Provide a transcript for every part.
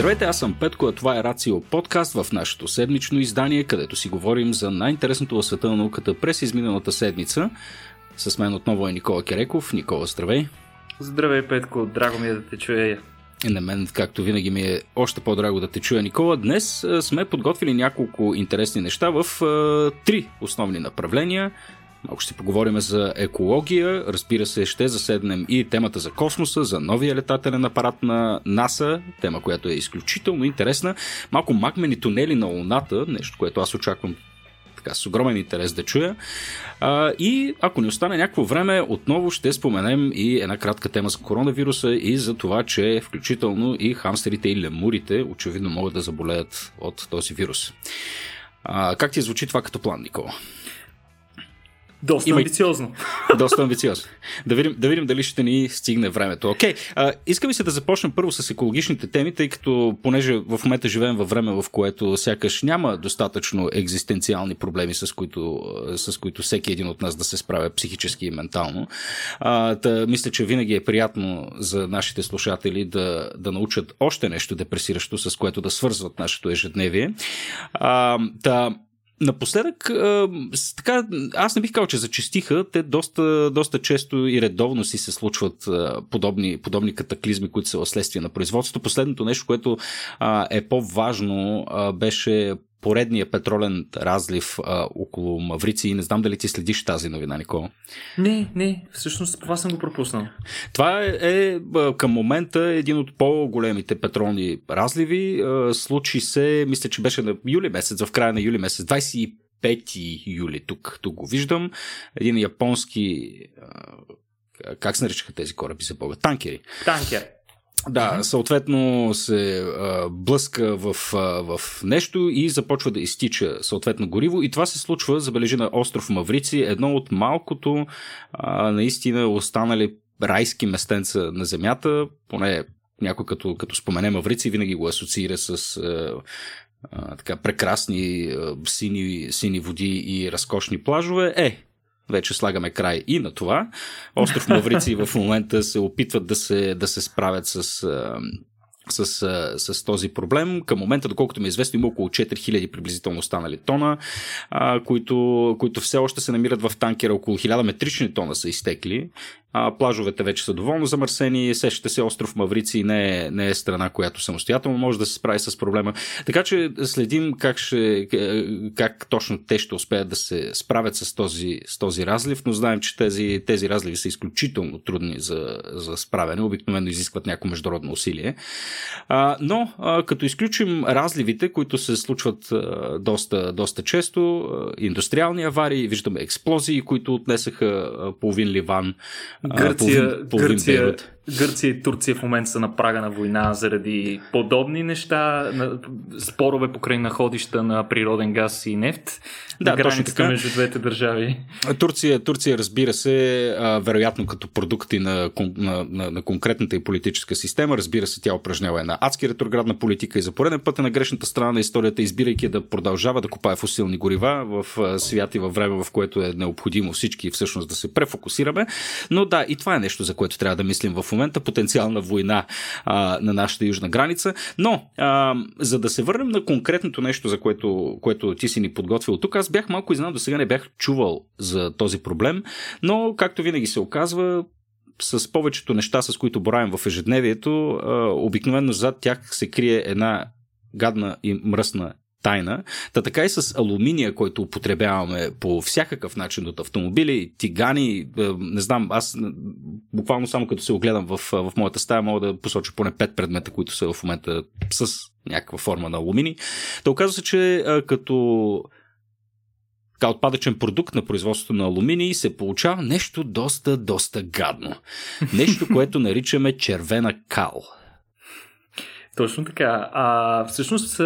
Здравейте, аз съм Петко, а това е Рацио подкаст в нашето седмично издание, където си говорим за най-интересното в света на науката през изминалата седмица. С мен отново е Никола Кереков. Никола, здравей! Здравей, Петко, драго ми е да те чуя. И на мен, както винаги, ми е още по-драго да те чуя, Никола. Днес сме подготвили няколко интересни неща в три основни направления. Малко ще поговорим за екология, разбира се, ще заседнем и темата за космоса, за новия летателен апарат на НАСА, тема, която е изключително интересна. Малко магмени тунели на Луната, нещо, което аз очаквам така, с огромен интерес да чуя. А, и ако ни остане някакво време, отново ще споменем и една кратка тема за коронавируса и за това, че включително и хамстерите и лемурите очевидно могат да заболеят от този вирус. А, как ти звучи това като план, Никола? Доста Има... амбициозно. Доста амбициозно. Да видим, да видим дали ще ни стигне времето. Окей, okay. искам се да започнем първо с екологичните теми, тъй като понеже в момента живеем във време, в което сякаш няма достатъчно екзистенциални проблеми, с които, с които всеки един от нас да се справя психически и ментално. А, мисля, че винаги е приятно за нашите слушатели да, да научат още нещо депресиращо, с което да свързват нашето ежедневие. А, та, Напоследък, така, аз не бих казал, че зачистиха. Те доста, доста често и редовно си се случват подобни, подобни катаклизми, които са следствие на производството. Последното нещо, което е по-важно, беше поредния петролен разлив а, около Маврици и не знам дали ти следиш тази новина, Никола. Не, не, всъщност това съм го пропуснал. Това е, е към момента един от по-големите петролни разливи. А, случи се, мисля, че беше на юли месец, в края на юли месец, 25 юли, тук, тук го виждам. Един японски как се наричаха тези кораби за Бога? Танкери. Танкер. Да, съответно се а, блъска в, а, в нещо и започва да изтича съответно гориво. И това се случва, забележи на остров Маврици, едно от малкото а, наистина останали райски местенца на Земята, поне някой като, като спомене Маврици, винаги го асоциира с а, а, така прекрасни а, сини, сини води и разкошни плажове. Е, вече слагаме край и на това. Остров Маврици в момента се опитват да се, да се справят с с, с този проблем. Към момента, доколкото ми е известно, има около 4000 приблизително останали тона, а, които, които все още се намират в танкера. Около 1000 метрични тона са изтекли а, плажовете вече са доволно замърсени. Сещате се, остров Маврици не е, не е страна, която самостоятелно може да се справи с проблема. Така че следим как, ще, как точно те ще успеят да се справят с този, с този разлив, но знаем, че тези, тези разливи са изключително трудни за, за справяне. Обикновено изискват някакво международно усилие. А, но, а, като изключим разливите, които се случват а, доста, доста често, а, индустриални аварии, виждаме експлозии, които отнесаха половин Ливан Гърция, половин, половин Гърция, Гърция и Турция в момента са на прага на война заради подобни неща, спорове покрай находища на природен газ и нефт. Да, така. между двете държави. Турция, Турция разбира се, а, вероятно като продукти на, на, на, на конкретната и политическа система, разбира се, тя упражнява една адски ретроградна политика и за пореден път е на грешната страна на историята, избирайки да продължава да купае фусилни горива в свят и във време, в което е необходимо всички всъщност да се префокусираме. Но да, и това е нещо, за което трябва да мислим в момента потенциална война а, на нашата южна граница. Но, а, за да се върнем на конкретното нещо, за което, което ти си ни подготвил тук, аз бях малко изненадан, до сега не бях чувал за този проблем, но, както винаги се оказва, с повечето неща, с които боравим в ежедневието, обикновено зад тях се крие една гадна и мръсна тайна. Та така и с алуминия, който употребяваме по всякакъв начин от автомобили, тигани, е, не знам, аз буквално само като се огледам в, в моята стая, мога да посоча поне пет предмета, които са в момента с някаква форма на алумини. Та оказва се, че като така отпадъчен продукт на производството на алуминий се получава нещо доста, доста гадно. Нещо, което наричаме червена кал. Точно така. А, всъщност,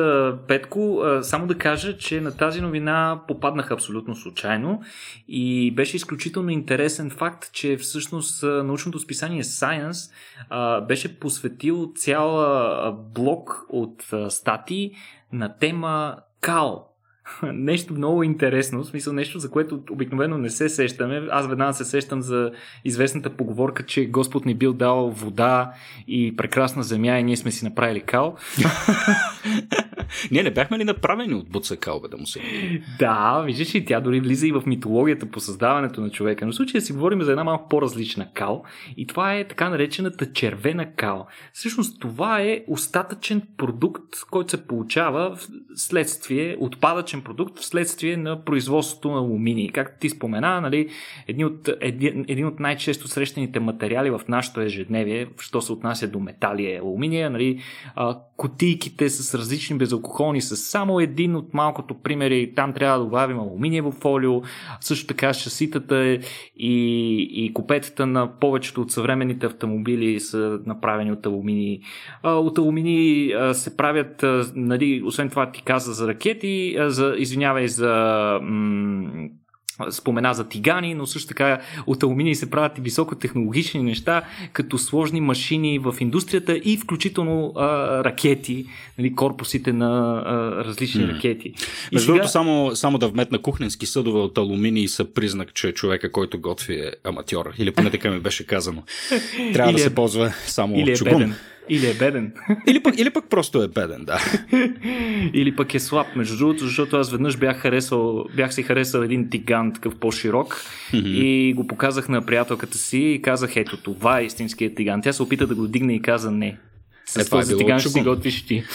Петко, само да кажа, че на тази новина попаднах абсолютно случайно и беше изключително интересен факт, че всъщност научното списание Science а, беше посветил цял блок от статии на тема кал нещо много интересно, в смисъл нещо, за което обикновено не се сещаме. Аз веднага се сещам за известната поговорка, че Господ ни бил дал вода и прекрасна земя и ние сме си направили кал. ние не бяхме ли направени от буца кал, бе, да му се... Да, виждаш и тя дори влиза и в митологията по създаването на човека. Но в случая си говорим за една малко по-различна кал и това е така наречената червена кал. Всъщност това е остатъчен продукт, който се получава следствие, отпадъчен продукт вследствие на производството на алуминий. Както ти спомена, нали, един, от, един, един от най-често срещаните материали в нашото ежедневие, що се отнася до метали е алуминия, нали, кутийките с различни безалкохолни са само един от малкото примери. Там трябва да добавим алуминиево фолио, също така шаситата и, и купетата на повечето от съвременните автомобили са направени от алуминий. От алуминий се правят, нали, освен това ти каза за ракети, за, извинявай, за м- спомена за тигани, но също така от алуминий се правят и високотехнологични неща, като сложни машини в индустрията и включително а, ракети, нали, корпусите на а, различни mm. ракети. Между другото, сега... само, само да вметна кухненски съдове от алуминий са признак, че човека, който готви е аматьор. Или поне така ми беше казано. Трябва Или да е... се ползва само Или е чугун. Беден. Или е беден. Или пък, или пък просто е беден, да. или пък е слаб, между другото, защото аз веднъж бях, харесал, бях си харесал един тиган, такъв по-широк mm-hmm. и го показах на приятелката си и казах, ето това е истинският тиган. Тя се опита да го дигне и каза не. С е, този е тиган ще си готвиш ти.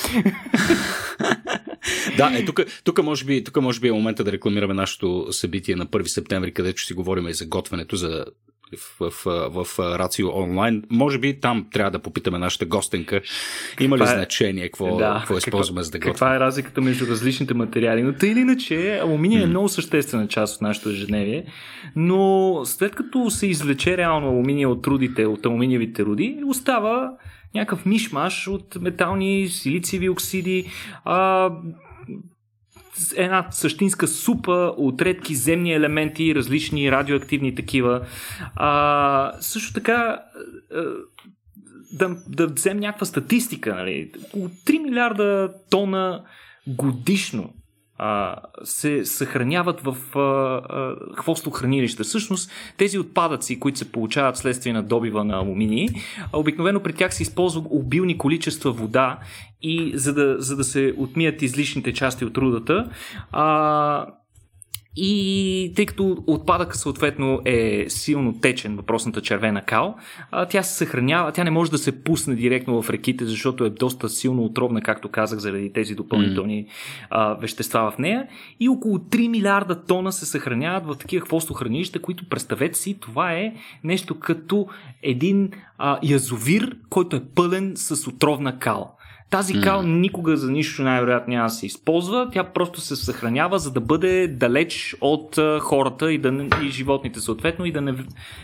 да, е, тук, тук, може би, тук може би е момента да рекламираме нашето събитие на 1 септември, където ще си говорим и за готвенето, за в, в, в, Рацио онлайн. Може би там трябва да попитаме нашата гостенка. Има ли е... значение какво, да, какво използваме за да готвим? Каква е разликата между различните материали? Но тъй или иначе, алуминия mm. е много съществена част от нашето ежедневие, но след като се извлече реално алуминия от трудите, от алуминиевите руди, остава някакъв мишмаш от метални силициеви оксиди, а, една същинска супа от редки земни елементи, различни радиоактивни такива. А, също така, да, да вземем някаква статистика, нали? около 3 милиарда тона годишно а, се съхраняват в а, а, хвостохранилища. Всъщност тези отпадъци, които се получават следствие на добива на алуминий, обикновено при тях се използва обилни количества вода и за да, за да се отмият излишните части от рудата. А, и тъй като отпадъка съответно е силно течен, въпросната червена кал, тя се съхранява, тя не може да се пусне директно в реките, защото е доста силно отровна, както казах, заради тези допълнителни mm. вещества в нея. И около 3 милиарда тона се съхраняват в такива хвостохранилища, които представете си, това е нещо като един а, язовир, който е пълен с отровна кал. Тази кал никога за нищо най-вероятно няма да се използва. Тя просто се съхранява, за да бъде далеч от хората и, да, и животните съответно и да, не,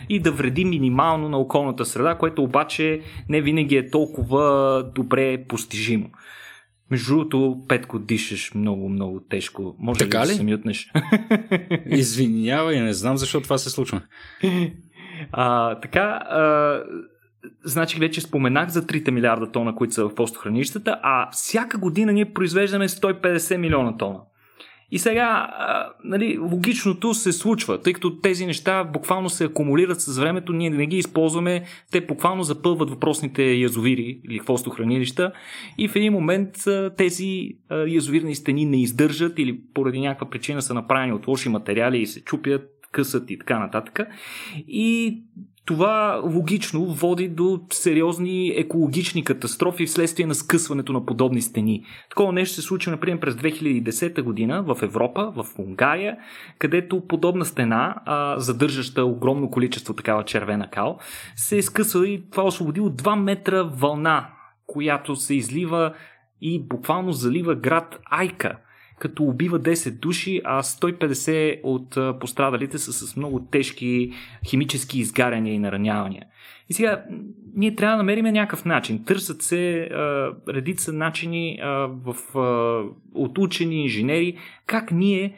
и да вреди минимално на околната среда, което обаче не винаги е толкова добре постижимо. Между другото, Петко, дишаш много, много тежко. Може така ли да се мютнеш? Извинявай, не знам защо това се случва. А, така, а, Значи вече споменах за 3 милиарда тона, които са в постохранищата, а всяка година ние произвеждаме 150 милиона тона. И сега, а, нали, логичното се случва, тъй като тези неща буквално се акумулират с времето, ние не ги използваме, те буквално запълват въпросните язовири или хвостохранилища и в един момент а, тези а, язовирни стени не издържат или поради някаква причина са направени от лоши материали и се чупят, късат и така нататък. И това логично води до сериозни екологични катастрофи вследствие на скъсването на подобни стени. Такова нещо се случи, например, през 2010 година в Европа, в Унгария, където подобна стена, задържаща огромно количество такава червена кал, се е скъсва и това освободило 2 метра вълна, която се излива и буквално залива град Айка като убива 10 души, а 150 от пострадалите са с много тежки химически изгаряния и наранявания. И сега, ние трябва да намерим някакъв начин. Търсят се а, редица начини а, в, а, от учени, инженери, как ние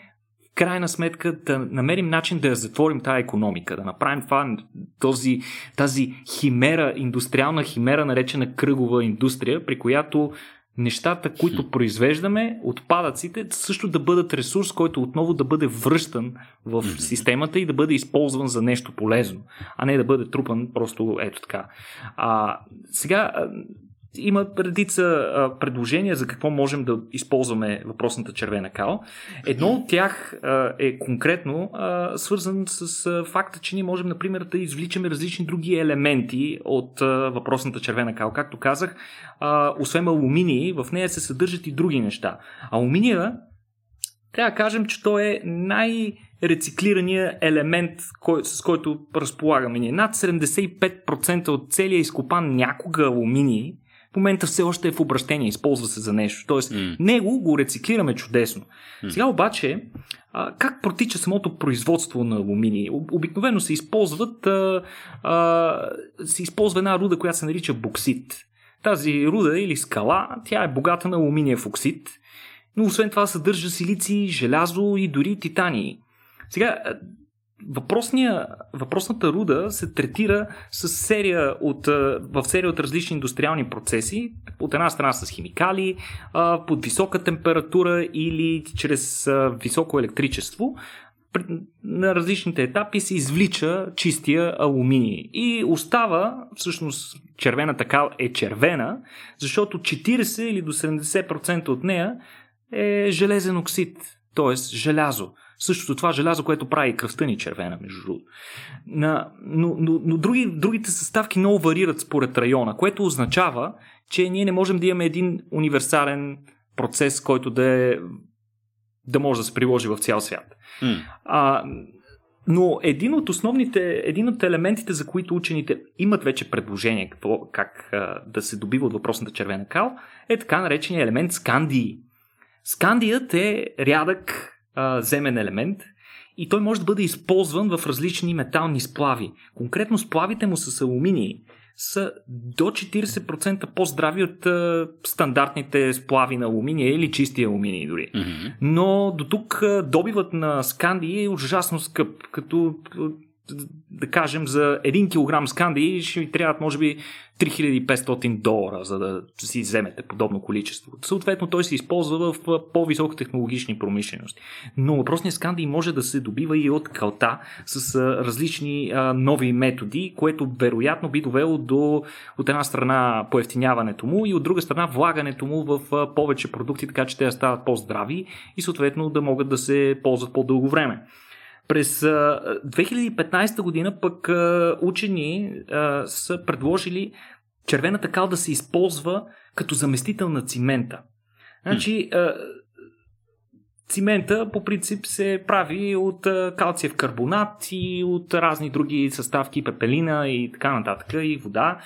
крайна сметка да намерим начин да я затворим тази економика, да направим това, този, тази химера, индустриална химера, наречена кръгова индустрия, при която нещата, които произвеждаме, отпадъците, също да бъдат ресурс, който отново да бъде връщан в системата и да бъде използван за нещо полезно, а не да бъде трупан просто ето така. А, сега, има редица а, предложения за какво можем да използваме въпросната червена кал. Едно от тях а, е конкретно а, свързан с а, факта, че ние можем, например, да извличаме различни други елементи от а, въпросната червена кал. Както казах, а, освен алуминий, в нея се съдържат и други неща. Алуминия, трябва да кажем, че той е най- рециклирания елемент, кой, с който разполагаме ние. Над 75% от целия изкопан някога алуминий момента все още е в обращение, използва се за нещо. Тоест, mm. него го рециклираме чудесно. Mm. Сега обаче, а, как протича самото производство на алуминий? Обикновено се използват а, а, се използва една руда, която се нарича боксит. Тази руда или скала, тя е богата на алуминиев оксид, но освен това съдържа силици, желязо и дори титани. Сега, въпросната руда се третира с серия от, в серия от различни индустриални процеси, от една страна с химикали, под висока температура или чрез високо електричество. На различните етапи се извлича чистия алуминий. И остава, всъщност, червената кал е червена, защото 40 или до 70% от нея е железен оксид, т.е. желязо. Същото това желязо, което прави кръвта ни червена, между другото. Но, но, но други, другите съставки много варират според района, което означава, че ние не можем да имаме един универсален процес, който да е да може да се приложи в цял свят. Mm. А, но един от основните, един от елементите, за които учените имат вече предложение какво, как а, да се добива от въпросната червена кал, е така наречения елемент скандии. Скандият е рядък а, земен елемент и той може да бъде използван в различни метални сплави. Конкретно сплавите му с алуминий са до 40% по-здрави от а, стандартните сплави на алуминия или чисти алуминий дори. Mm-hmm. Но до тук добивът на сканди е ужасно скъп, като да кажем, за 1 кг сканди ще ви трябват, може би, 3500 долара, за да си вземете подобно количество. Съответно, той се използва в по-високотехнологични промишлености. Но въпросният сканди може да се добива и от калта с различни а, нови методи, което вероятно би довело до от една страна поевтиняването му и от друга страна влагането му в повече продукти, така че те стават по-здрави и съответно да могат да се ползват по-дълго време. През 2015 година пък учени са предложили червената кал да се използва като заместител на цимента. Значи, цимента по принцип се прави от калциев карбонат и от разни други съставки, пепелина и така нататък, и вода.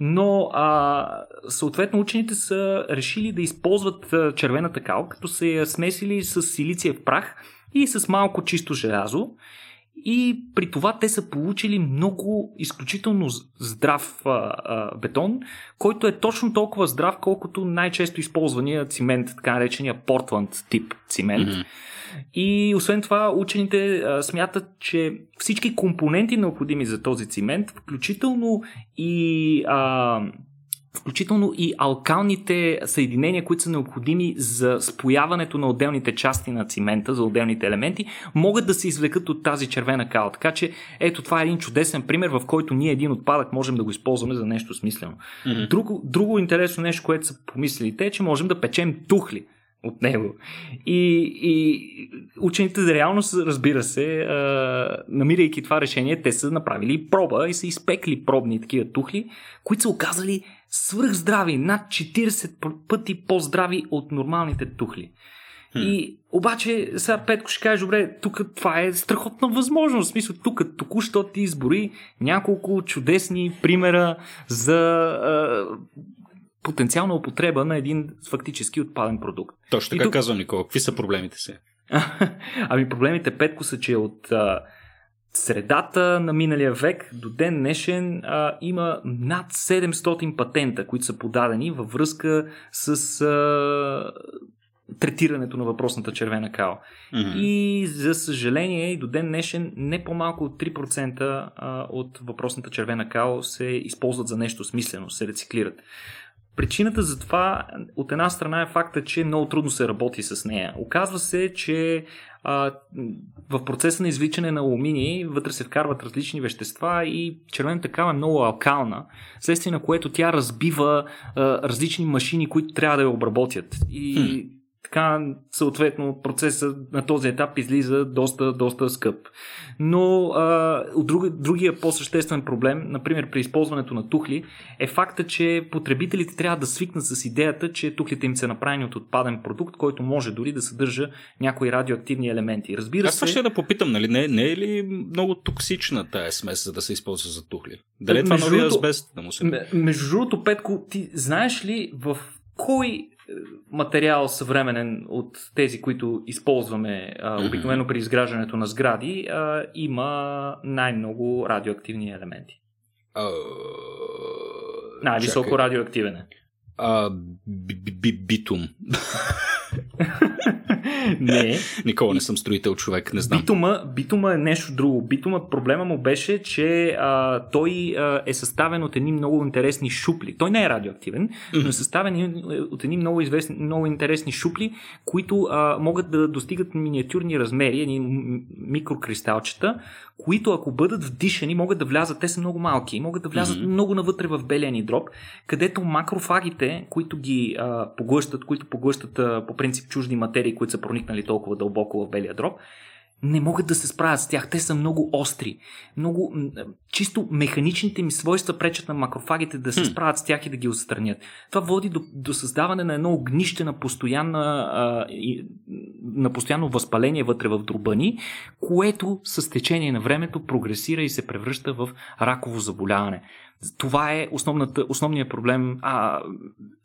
Но а, съответно учените са решили да използват червената кал, като се я смесили с силициев прах и с малко чисто желязо. И при това те са получили много изключително здрав а, а, бетон, който е точно толкова здрав, колкото най-често използвания цимент, така наречения Портланд тип цимент. Mm-hmm. И освен това, учените а, смятат, че всички компоненти необходими за този цимент, включително и а, включително и алкалните съединения, които са необходими за спояването на отделните части на цимента, за отделните елементи, могат да се извлекат от тази червена кала. Така че, ето това е един чудесен пример, в който ние един отпадък можем да го използваме за нещо смислено. Mm-hmm. Друго, друго интересно нещо, което са помислили те, е, че можем да печем тухли от него. И, и учените реално, разбира се, а, намирайки това решение, те са направили проба и са изпекли пробни такива тухли, които са оказали свръхздрави, над 40 пъти по-здрави от нормалните тухли. Хм. И обаче, сега Петко ще каже, добре, тук това е страхотна възможност. В смисъл, тук току-що ти избори няколко чудесни примера за а, потенциална употреба на един фактически отпаден продукт. Точно така тук... казвам, Никола. Какви са проблемите си? ами проблемите, Петко, са, че от а, средата на миналия век до ден днешен а, има над 700 патента, които са подадени във връзка с а, третирането на въпросната червена. Mm-hmm. И за съжаление и до ден днешен не по-малко от 3% а, от въпросната червена кал се използват за нещо смислено, се рециклират. Причината за това от една страна е факта, че много трудно се работи с нея. Оказва се, че а, в процеса на извличане на алуминий вътре се вкарват различни вещества и червената кава е много алкална, следствие на което тя разбива а, различни машини, които трябва да я обработят. И така съответно процесът на този етап излиза доста, доста скъп. Но а, друг, другия по-съществен проблем, например при използването на тухли, е факта, че потребителите трябва да свикнат с идеята, че тухлите им са направени от отпаден продукт, който може дори да съдържа някои радиоактивни елементи. Разбира Аз се. Аз ще да попитам, нали, не, не е ли много токсична тая смес, за да се използва за тухли? Дали е това новия азбест да му се... Между другото, Петко, ти знаеш ли в кой материал съвременен от тези, които използваме а, обикновено при изграждането на сгради, а, има най-много радиоактивни елементи. А... Най-високо радиоактивен е. А, битум. не. Никога не съм строител човек, не знам. Битума, битума е нещо друго. Битума проблема му беше, че а, той а, е съставен от едни много интересни шупли. Той не е радиоактивен, но е съставен от едни много, известни, много интересни шупли, които а, могат да достигат миниатюрни размери, едни микрокристалчета, които ако бъдат вдишани, могат да влязат, те са много малки, могат да влязат mm-hmm. много навътре в белия ни дроб, където макрофагите, които ги а, поглъщат, които поглъщат а, по принцип чужди материи, които са проникнали толкова дълбоко в белия дроб, не могат да се справят с тях. Те са много остри. Много чисто механичните ми свойства пречат на макрофагите да се справят с тях и да ги отстранят. Това води до, до създаване на едно огнище на, постоянна, а, и, на постоянно възпаление вътре в дроба ни, което с течение на времето прогресира и се превръща в раково заболяване. Това е основният проблем а,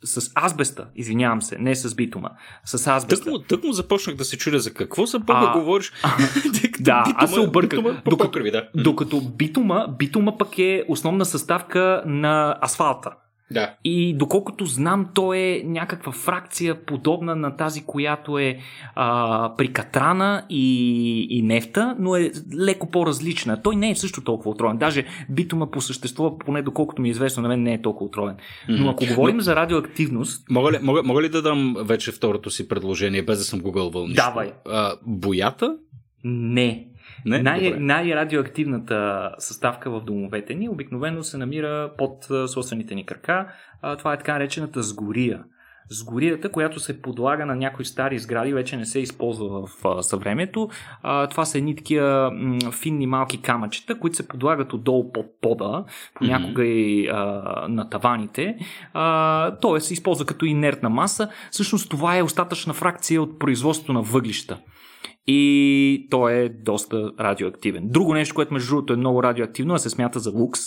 с азбеста, извинявам се, не с битума, с азбеста. Тък му, тък му започнах да се чудя за какво за Бога говориш. А, да, битума, аз се обърках. Битума, докато, да. докато битума, битума пък е основна съставка на асфалта. Да. И доколкото знам, то е някаква фракция подобна на тази, която е а, при катрана и, и нефта, но е леко по-различна. Той не е също толкова отровен. Даже битума по същество, поне доколкото ми е известно, на мен не е толкова отровен. Но ако говорим Но... за радиоактивност. Мога ли, мога, мога ли да дам вече второто си предложение, без да съм гугълвал нищо? Давай. А, боята? Не. Не? Най- най-радиоактивната съставка в домовете ни обикновено се намира под собствените ни крака. Това е така наречената сгория. Сгорията, която се подлага на някои стари сгради, вече не се използва в съвремето. Това са едни такива финни малки камъчета, които се подлагат отдолу под пода, понякога mm-hmm. и а, на таваните. Тоест се използва като инертна маса. Всъщност това е остатъчна фракция от производството на въглища и той е доста радиоактивен. Друго нещо, което между другото е много радиоактивно, а се смята за лукс,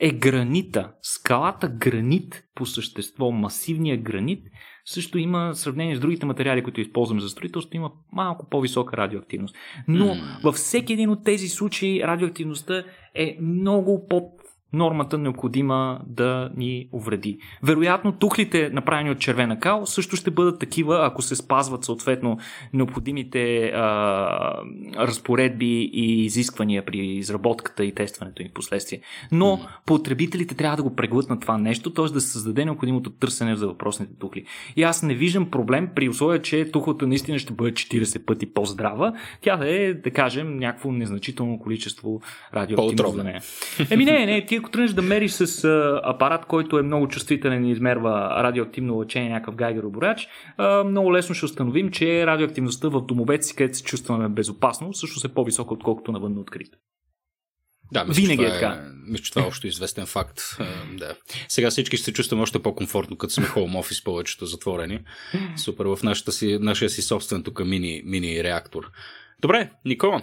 е гранита. Скалата гранит по същество, масивният гранит, също има в сравнение с другите материали, които използваме за строителство, има малко по-висока радиоактивност. Но mm. във всеки един от тези случаи радиоактивността е много под нормата необходима да ни увреди. Вероятно, тухлите, направени от червена кал, също ще бъдат такива, ако се спазват съответно необходимите а, разпоредби и изисквания при изработката и тестването им в последствие. Но потребителите трябва да го преглътнат това нещо, т.е. да се създаде необходимото търсене за въпросните тухли. И аз не виждам проблем при условие, че тухлата наистина ще бъде 40 пъти по-здрава, тя да е, да кажем, някакво незначително количество радиоактивност за нея. Еми не, не, ти ако тръгнеш да мериш с а, апарат, който е много чувствителен и измерва радиоактивно лъчение, някакъв гайгер оборяч, много лесно ще установим, че радиоактивността в домовете си, където се чувстваме безопасно, също е по-висока, отколкото навън открито. Да, мисля, Винаги е така. Е, мисля, че това е още известен факт. да. Сега всички ще се чувстваме още по-комфортно, като сме home office повечето затворени. Супер, в нашата си, нашия си собствен тук мини, мини реактор. Добре, Никола,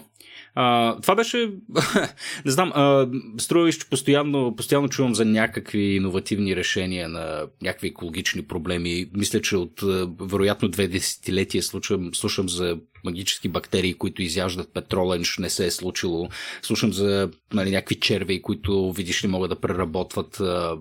това беше, не знам, а, струва че постоянно, постоянно чувам за някакви иновативни решения на някакви екологични проблеми. Мисля, че от вероятно две десетилетия слушам, слушам за магически бактерии, които изяждат петрола, нищо не се е случило. Слушам за нали, някакви черви, които видиш ли могат да преработват а,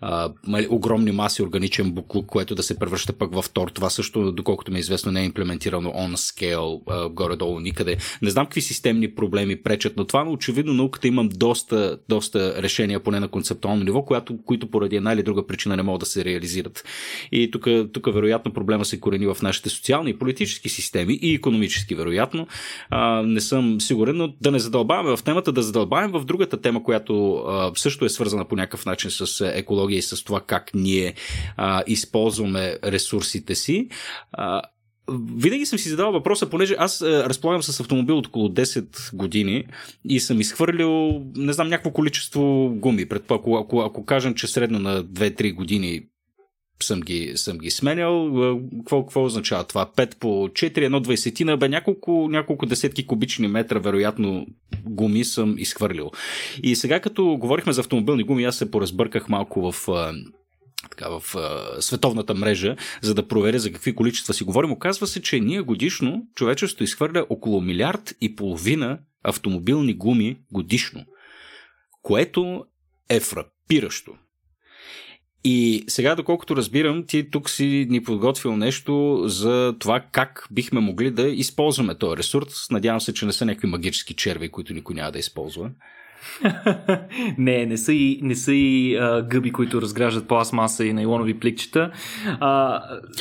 а, нали, огромни маси органичен буклук, което да се превръща пък в тор. Това също, доколкото ми е известно, не е имплементирано on scale, а, горе-долу никъде. Не знам какви системни проблеми пречат на това, но очевидно науката имам доста, доста решения, поне на концептуално ниво, която, които поради една или друга причина не могат да се реализират. И тук, тук вероятно проблема се корени в нашите социални и политически системи и економически, вероятно. А, не съм сигурен, но да не задълбаваме в темата, да задълбаваме в другата тема, която а, също е свързана по някакъв начин с екология и с това как ние а, използваме ресурсите си. А, винаги съм си задавал въпроса, понеже аз разполагам с автомобил от около 10 години и съм изхвърлил, не знам, някакво количество гуми. Предпо, ако, ако, ако кажем, че средно на 2-3 години съм ги, съм ги сменял. Какво, какво означава това? 5 по 4, едно 20 бе няколко, няколко десетки кубични метра, вероятно, гуми съм изхвърлил. И сега, като говорихме за автомобилни гуми, аз се поразбърках малко в така, в а, световната мрежа, за да проверя за какви количества си говорим. Оказва се, че ние годишно човечеството изхвърля около милиард и половина автомобилни гуми годишно, което е фрапиращо. И сега, доколкото разбирам, ти тук си ни подготвил нещо за това как бихме могли да използваме този ресурс. Надявам се, че не са някакви магически черви, които никой няма да използва. не, не са и, не са и а, гъби, които разграждат пластмаса и найлонови пликчета. А,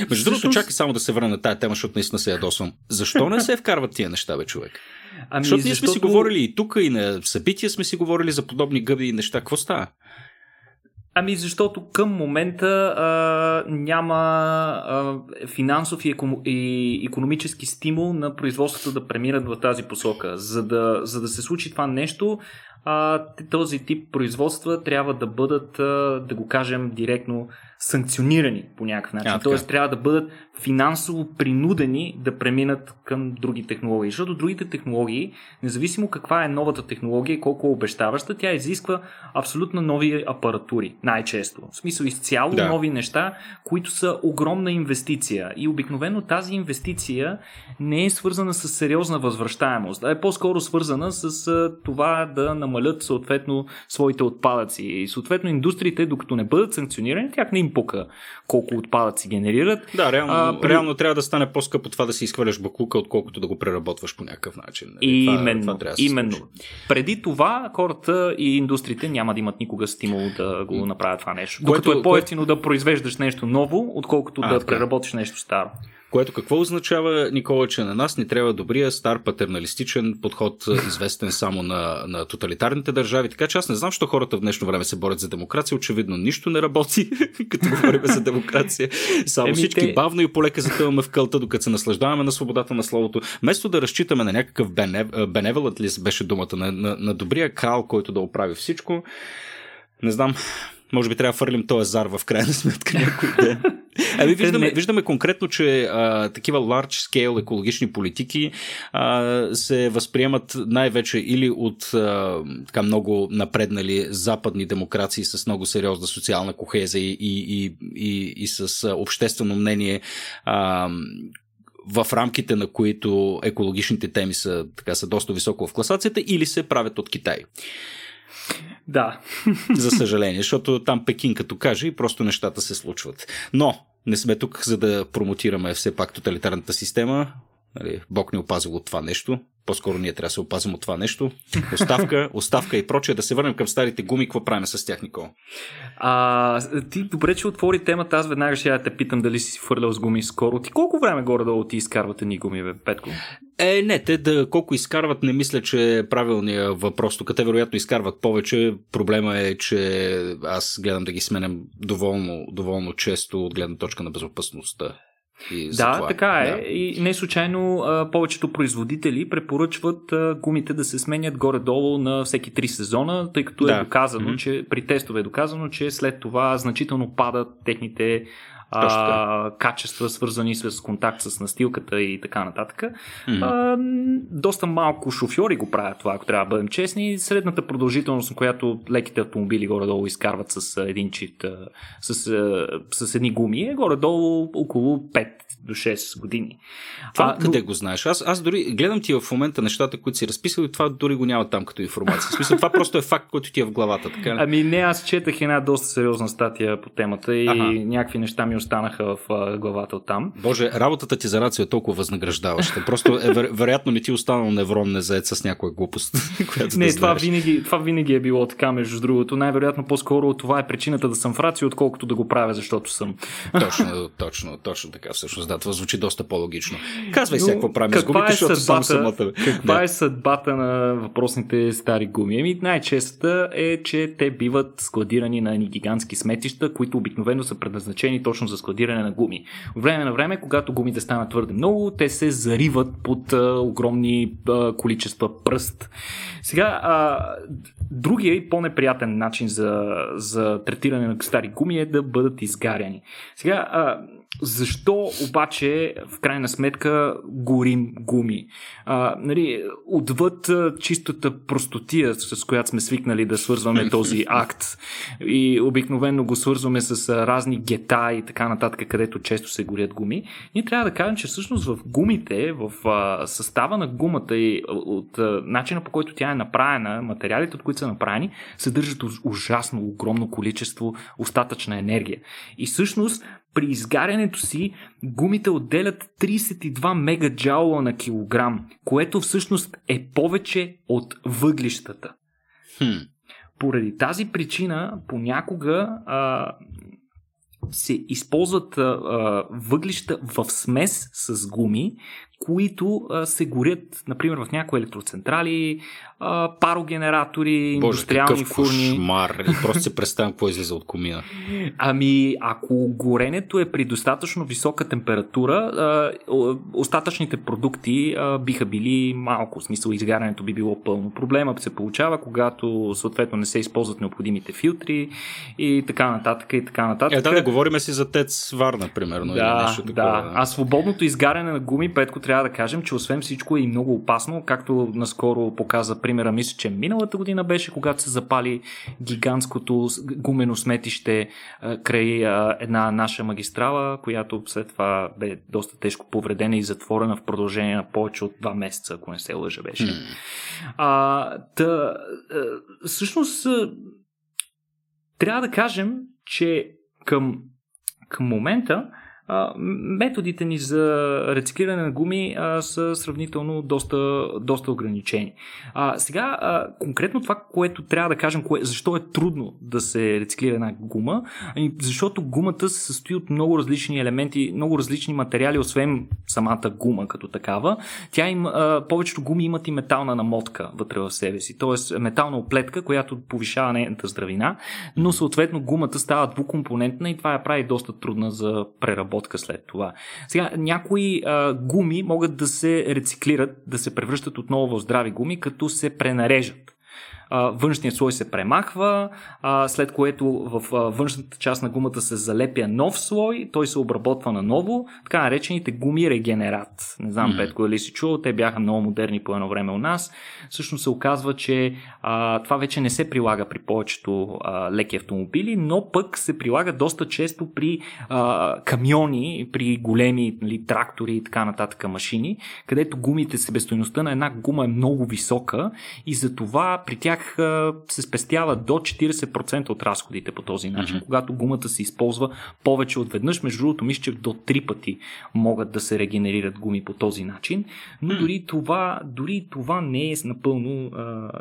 Между другото, чакай само да се върна на тази тема, защото наистина се ядосвам. Защо не се вкарват тия неща, бе, човек? Ами, защото ние защото... сме си говорили и тук, и на събития сме си говорили за подобни гъби и неща. Какво става? Ами защото към момента а, няма а, финансов и, еко, и економически стимул на производството да премират в тази посока. За да, за да се случи това нещо, а, този тип производства трябва да бъдат, а, да го кажем директно, санкционирани по някакъв начин. Тоест трябва да бъдат финансово принудени да преминат към други технологии. Защото другите технологии, независимо каква е новата технология и колко е обещаваща, тя изисква абсолютно нови апаратури, най-често. В смисъл изцяло да. нови неща, които са огромна инвестиция. И обикновено тази инвестиция не е свързана с сериозна възвръщаемост, а е по-скоро свързана с това да намалят съответно своите отпадъци. И съответно индустриите, докато не бъдат санкционирани, тях не им пука колко отпадъци генерират. Да, реално, а, при... реално трябва да стане по-скъпо това да си изхвърляш баклука, отколкото да го преработваш по някакъв начин. Нали? И това, именно. Това да именно. Преди това хората и индустриите няма да имат никога стимул да го направят това нещо. Което, Докато е по-ефтино кое... да произвеждаш нещо ново, отколкото а, да така. преработиш нещо старо. Което какво означава, Никола, че на нас ни трябва добрия стар патерналистичен подход, известен само на, на тоталитарните държави. Така че аз не знам, що хората в днешно време се борят за демокрация. Очевидно нищо не работи, като говорим за демокрация. Само Еми, всички те... бавно и полека затъваме в кълта, докато се наслаждаваме на свободата на словото. Вместо да разчитаме на някакъв беневелът ли беше думата, на, на, на добрия крал, който да оправи всичко, не знам, може би трябва да фърлим този зар в крайна сметка някой ден. Ами виждаме, виждаме конкретно, че а, такива large scale екологични политики а, се възприемат най-вече или от а, така много напреднали западни демокрации с много сериозна социална кохеза и, и, и, и, и с обществено мнение, а, в рамките на които екологичните теми са, така, са доста високо в класацията, или се правят от Китай. Да. За съжаление, защото там Пекин като каже и просто нещата се случват. Но не сме тук, за да промотираме все пак тоталитарната система. Нали, Бог ни опазил от това нещо. По-скоро ние трябва да се опазим от това нещо. Оставка, оставка и прочее. Да се върнем към старите гуми. Какво правим с тях, Никол? А, ти добре, че отвори темата. Аз веднага ще я те питам дали си фърлял с гуми скоро. Ти колко време горе-долу ти изкарвате ни гуми, бе, Петко? Е, не, те да колко изкарват, не мисля, че е правилният въпрос. Тук те вероятно изкарват повече. Проблема е, че аз гледам да ги сменям доволно, доволно често от гледна точка на безопасността. И да, така е. Да. И не случайно а, повечето производители препоръчват а, гумите да се сменят горе-долу на всеки 3 сезона, тъй като е да. е доказано, mm-hmm. че при тестове е доказано, че след това значително падат техните а, качества, свързани с контакт с настилката и така нататък. Mm-hmm. А, доста малко шофьори го правят това, ако трябва да бъдем честни. Средната продължителност, на която леките автомобили горе-долу изкарват с един чит, с, с, с едни гуми, е горе-долу около 5 до 6 години. Това а, къде но... го знаеш? Аз, аз дори гледам ти в момента нещата, които си разписал и това дори го няма там като информация. В смисъл, това просто е факт, който ти е в главата. Така? Ами не, аз четах една доста сериозна статия по темата и ага. някакви неща ми останаха в а, главата от там. Боже, работата ти за рацио е толкова възнаграждаваща. Просто е, веро, вероятно не ти е останал неврон незаед с някоя глупост. която не, да това, винаги, това винаги е било така, между другото. Най-вероятно по-скоро това е причината да съм в рацио, отколкото да го правя, защото съм. Точно, точно, точно така всъщност. Да, това звучи доста по-логично. Казвай се какво правим с гумите, е защото съдбата, съм самата. Каква да. е съдбата на въпросните стари гуми? Еми, най-честата е, че те биват складирани на едни гигантски сметища, които обикновено са предназначени точно за складиране на гуми. От време на време, когато гумите станат твърде много, те се зариват под а, огромни а, количества пръст. Сега, а, другия и по-неприятен начин за, за третиране на стари гуми е да бъдат изгаряни. Сега, а, защо обаче в крайна сметка горим гуми? А, нали, отвъд чистата простотия, с която сме свикнали да свързваме този акт и обикновено го свързваме с разни гета и така нататък, където често се горят гуми, ние трябва да кажем, че всъщност в гумите, в а, състава на гумата и от а, начина по който тя е направена, материалите, от които са направени, съдържат ужасно огромно количество остатъчна енергия. И всъщност при изгарянето си гумите отделят 32 мегаджаула на килограм, което всъщност е повече от въглищата. Хм. Поради тази причина понякога а, се използват а, въглища в смес с гуми, които а, се горят, например, в някои електроцентрали, а, парогенератори, Боже, индустриални фурни. Кошмар. И просто се представям какво излиза от комина. Ами, ако горенето е при достатъчно висока температура, а, остатъчните продукти а, биха били малко, в смисъл изгарянето би било пълно. Проблемът се получава, когато съответно не се използват необходимите филтри и така нататък и така нататък. Е, да, да говорим си за ТЕЦ Варна, примерно. Да, или нещо такова, да. А свободното изгаряне на гуми, Петко, трябва да кажем, че освен всичко е и много опасно, както наскоро показа примера, мисля, че миналата година беше, когато се запали гигантското гумено сметище край една наша магистрала, която след това бе доста тежко повредена и затворена в продължение на повече от два месеца, ако не се лъжа беше. Mm. А, та, всъщност, трябва да кажем, че към, към момента методите ни за рециклиране на гуми а, са сравнително доста, доста ограничени. А, сега, а, конкретно това, което трябва да кажем, кое, защо е трудно да се рециклира една гума, ами, защото гумата се състои от много различни елементи, много различни материали, освен самата гума като такава. Тя им, а, повечето гуми имат и метална намотка вътре в себе си, т.е. метална оплетка, която повишава нейната здравина, но съответно гумата става двукомпонентна и това я прави доста трудна за преработка преработка след това. Сега, някои а, гуми могат да се рециклират, да се превръщат отново в здрави гуми, като се пренарежат външният слой се премахва, след което в външната част на гумата се залепя нов слой, той се обработва наново, така наречените гуми регенерат. Не знам, mm-hmm. Петко, дали си чул, те бяха много модерни по едно време у нас. Всъщност се оказва, че а, това вече не се прилага при повечето а, леки автомобили, но пък се прилага доста често при а, камиони, при големи нали, трактори и така нататък машини, където гумите, себестойността на една гума е много висока и затова при тях тях се спестява до 40% от разходите по този начин, mm-hmm. когато гумата се използва повече от веднъж. Между другото, мисля, че до три пъти могат да се регенерират гуми по този начин, но дори това, дори това не е напълно,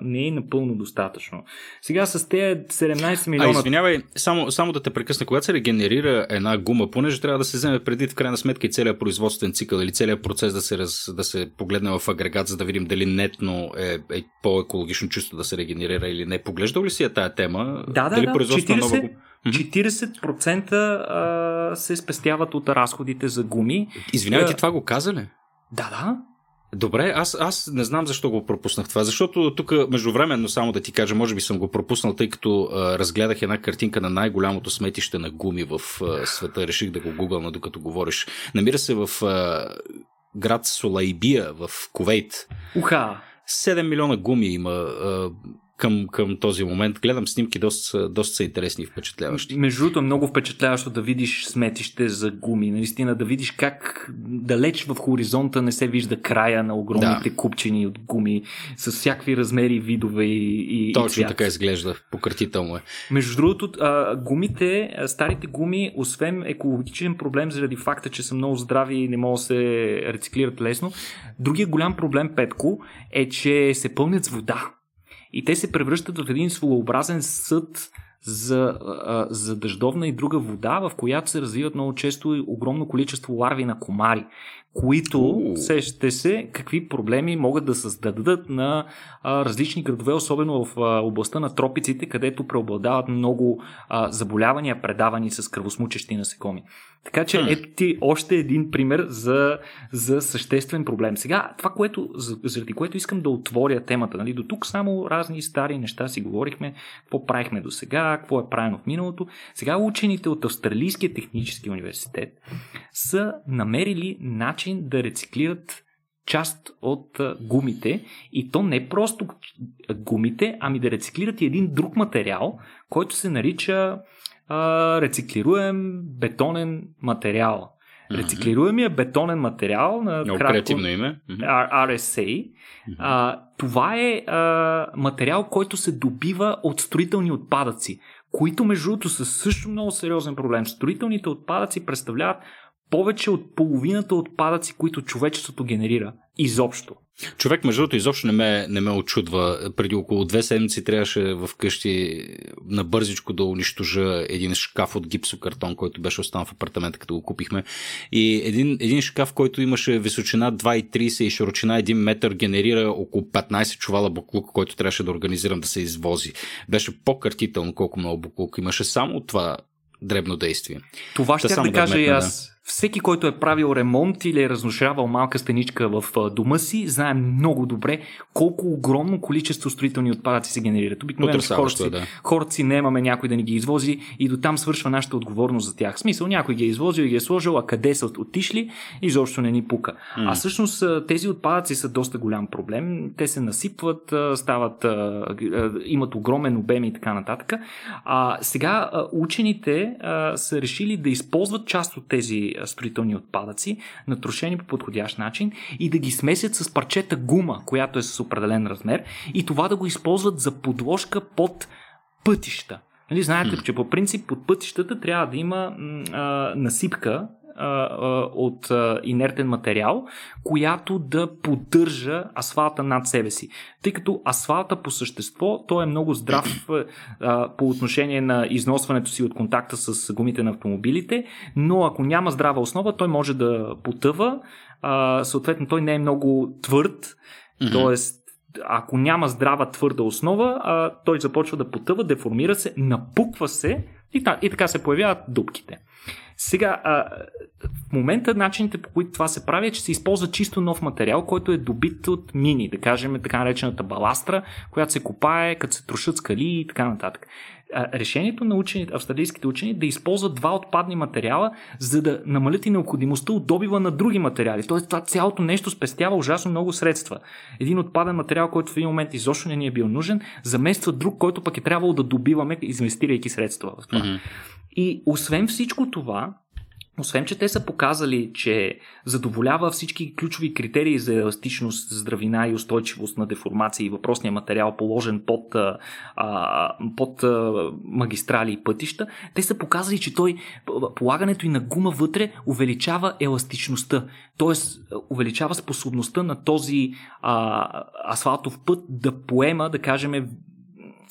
не е напълно достатъчно. Сега с тези 17 милиона... А, извинявай, само, само да те прекъсна, когато се регенерира една гума, понеже трябва да се вземе преди в крайна сметка и целият производствен цикъл или целият процес да се, раз, да се погледне в агрегат, за да видим дали нетно е, е по-екологично чисто да се регенерира или не. Поглеждал ли си я тая тема? Да, да, Дали да. 40, нова... 40% а, се спестяват от разходите за гуми. Извинявай, ти това го каза ли? Да, да. Добре, аз, аз не знам защо го пропуснах това, защото тук междувременно само да ти кажа, може би съм го пропуснал, тъй като а, разгледах една картинка на най-голямото сметище на гуми в а, света, реших да го гугълна докато говориш. Намира се в а, град Солайбия в Ковейт. Уха! 7 милиона гуми има. Към, към този момент. Гледам снимки, доста, доста са интересни и впечатляващи. Между другото е много впечатляващо да видиш сметище за гуми. Наистина да видиш как далеч в хоризонта не се вижда края на огромните да. купчини от гуми с всякакви размери, видове и, и Точно и така изглежда. Пократително е. Между другото, гумите, старите гуми, освен екологичен проблем заради факта, че са много здрави и не могат да се рециклират лесно, другия голям проблем, Петко, е, че се пълнят с вода. И те се превръщат в един своеобразен съд за, за дъждовна и друга вода, в която се развиват много често огромно количество ларви на комари, които сещате се какви проблеми могат да създадат на а, различни градове, особено в а, областта на тропиците, където преобладават много а, заболявания, предавани с кръвосмучещи насекоми. Така че ето ти още един пример за, за съществен проблем. Сега, това, което, заради което искам да отворя темата, нали, до тук само разни стари неща си говорихме, какво правихме до сега, какво е правено в миналото. Сега учените от Австралийския технически университет са намерили начин да рециклират част от гумите и то не просто гумите, ами да рециклират и един друг материал, който се нарича а, рециклируем бетонен материал. Рециклируемия бетонен материал на Много кратко, креативно име. RSA. А, това е а, материал, който се добива от строителни отпадъци, които между другото са също много сериозен проблем. Строителните отпадъци представляват повече от половината отпадъци, които човечеството генерира изобщо. Човек, между другото, изобщо не ме, не ме очудва. Преди около две седмици трябваше в къщи на бързичко да унищожа един шкаф от гипсокартон, който беше останал в апартамента, като го купихме. И един, един шкаф, който имаше височина 2,30 и широчина 1 метър, генерира около 15 чувала буклук, който трябваше да организирам да се извози. Беше по-картително колко много буклук имаше. Само това дребно действие. Това ще да, да кажа и аз. Всеки, който е правил ремонт или е разношавал малка стеничка в дома си, знае много добре колко огромно количество строителни отпадъци се генерират. Обикновено хората си, да. хората си немаме някой да ни ги извози и до там свършва нашата отговорност за тях. В смисъл, някой ги е извозил и ги е сложил, а къде са отишли, изобщо не ни пука. Mm. А всъщност тези отпадъци са доста голям проблем. Те се насипват, стават, имат огромен обем и така нататък. А сега учените са решили да използват част от тези строителни отпадъци, натрошени по подходящ начин и да ги смесят с парчета гума, която е с определен размер и това да го използват за подложка под пътища. Нали, знаете, че по принцип под пътищата трябва да има а, насипка, от инертен материал, която да поддържа асфалта над себе си. Тъй като асфалта по същество, той е много здрав по отношение на износването си от контакта с гумите на автомобилите, но ако няма здрава основа, той може да потъва, съответно той не е много твърд, т.е ако няма здрава твърда основа, а, той започва да потъва, деформира се, напуква се и, и така се появяват дупките. Сега, а, в момента начините по които това се прави е, че се използва чисто нов материал, който е добит от мини, да кажем така наречената баластра, която се копае, като се трошат скали и така нататък. Решението на учените, австралийските учени да използват два отпадни материала, за да намалят и необходимостта от добива на други материали. Тоест това цялото нещо спестява ужасно много средства. Един отпаден материал, който в един момент изобщо не ни е бил нужен, замества друг, който пък е трябвало да добиваме, инвестирайки средства в това. Mm-hmm. И освен всичко това, освен, че те са показали, че задоволява всички ключови критерии за еластичност, здравина и устойчивост на деформация и въпросния материал, положен под, а, под а, магистрали и пътища, те са показали, че той, полагането и на гума вътре увеличава еластичността, т.е. увеличава способността на този а, асфалтов път да поема, да кажем,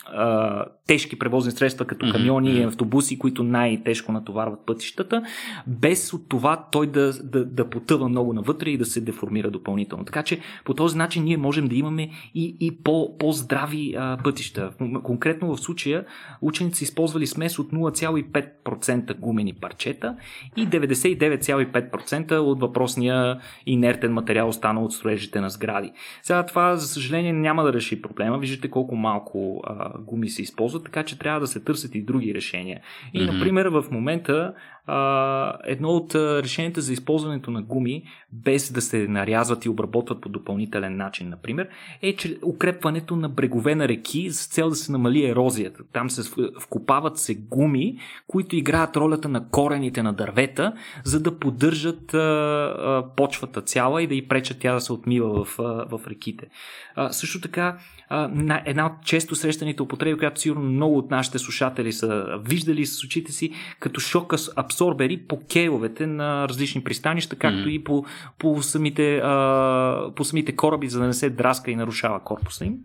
а, тежки превозни средства, като камиони и автобуси, които най-тежко натоварват пътищата, без от това той да, да, да потъва много навътре и да се деформира допълнително. Така че по този начин ние можем да имаме и, и по, по-здрави а, пътища. Конкретно в случая учените са използвали смес от 0,5% гумени парчета и 99,5% от въпросния инертен материал останал от строежите на сгради. Сега това, за съжаление, няма да реши проблема. Виждате колко малко а, гуми се използват, така че трябва да се търсят и други решения. И, mm-hmm. например, в момента а, едно от решенията за използването на гуми, без да се нарязват и обработват по допълнителен начин, например, е че укрепването на брегове на реки с цел да се намали ерозията. Там се вкопават се гуми, които играят ролята на корените на дървета, за да поддържат а, а, почвата цяла и да й пречат тя да се отмива в, а, в реките. А, също така, а, една от често срещаните употреби, която сигурно много от нашите слушатели са виждали с очите си, като шок абсорбери по кейловете на различни пристанища, както mm-hmm. и по, по, самите, а, по самите кораби, за да не се драска и нарушава корпуса им.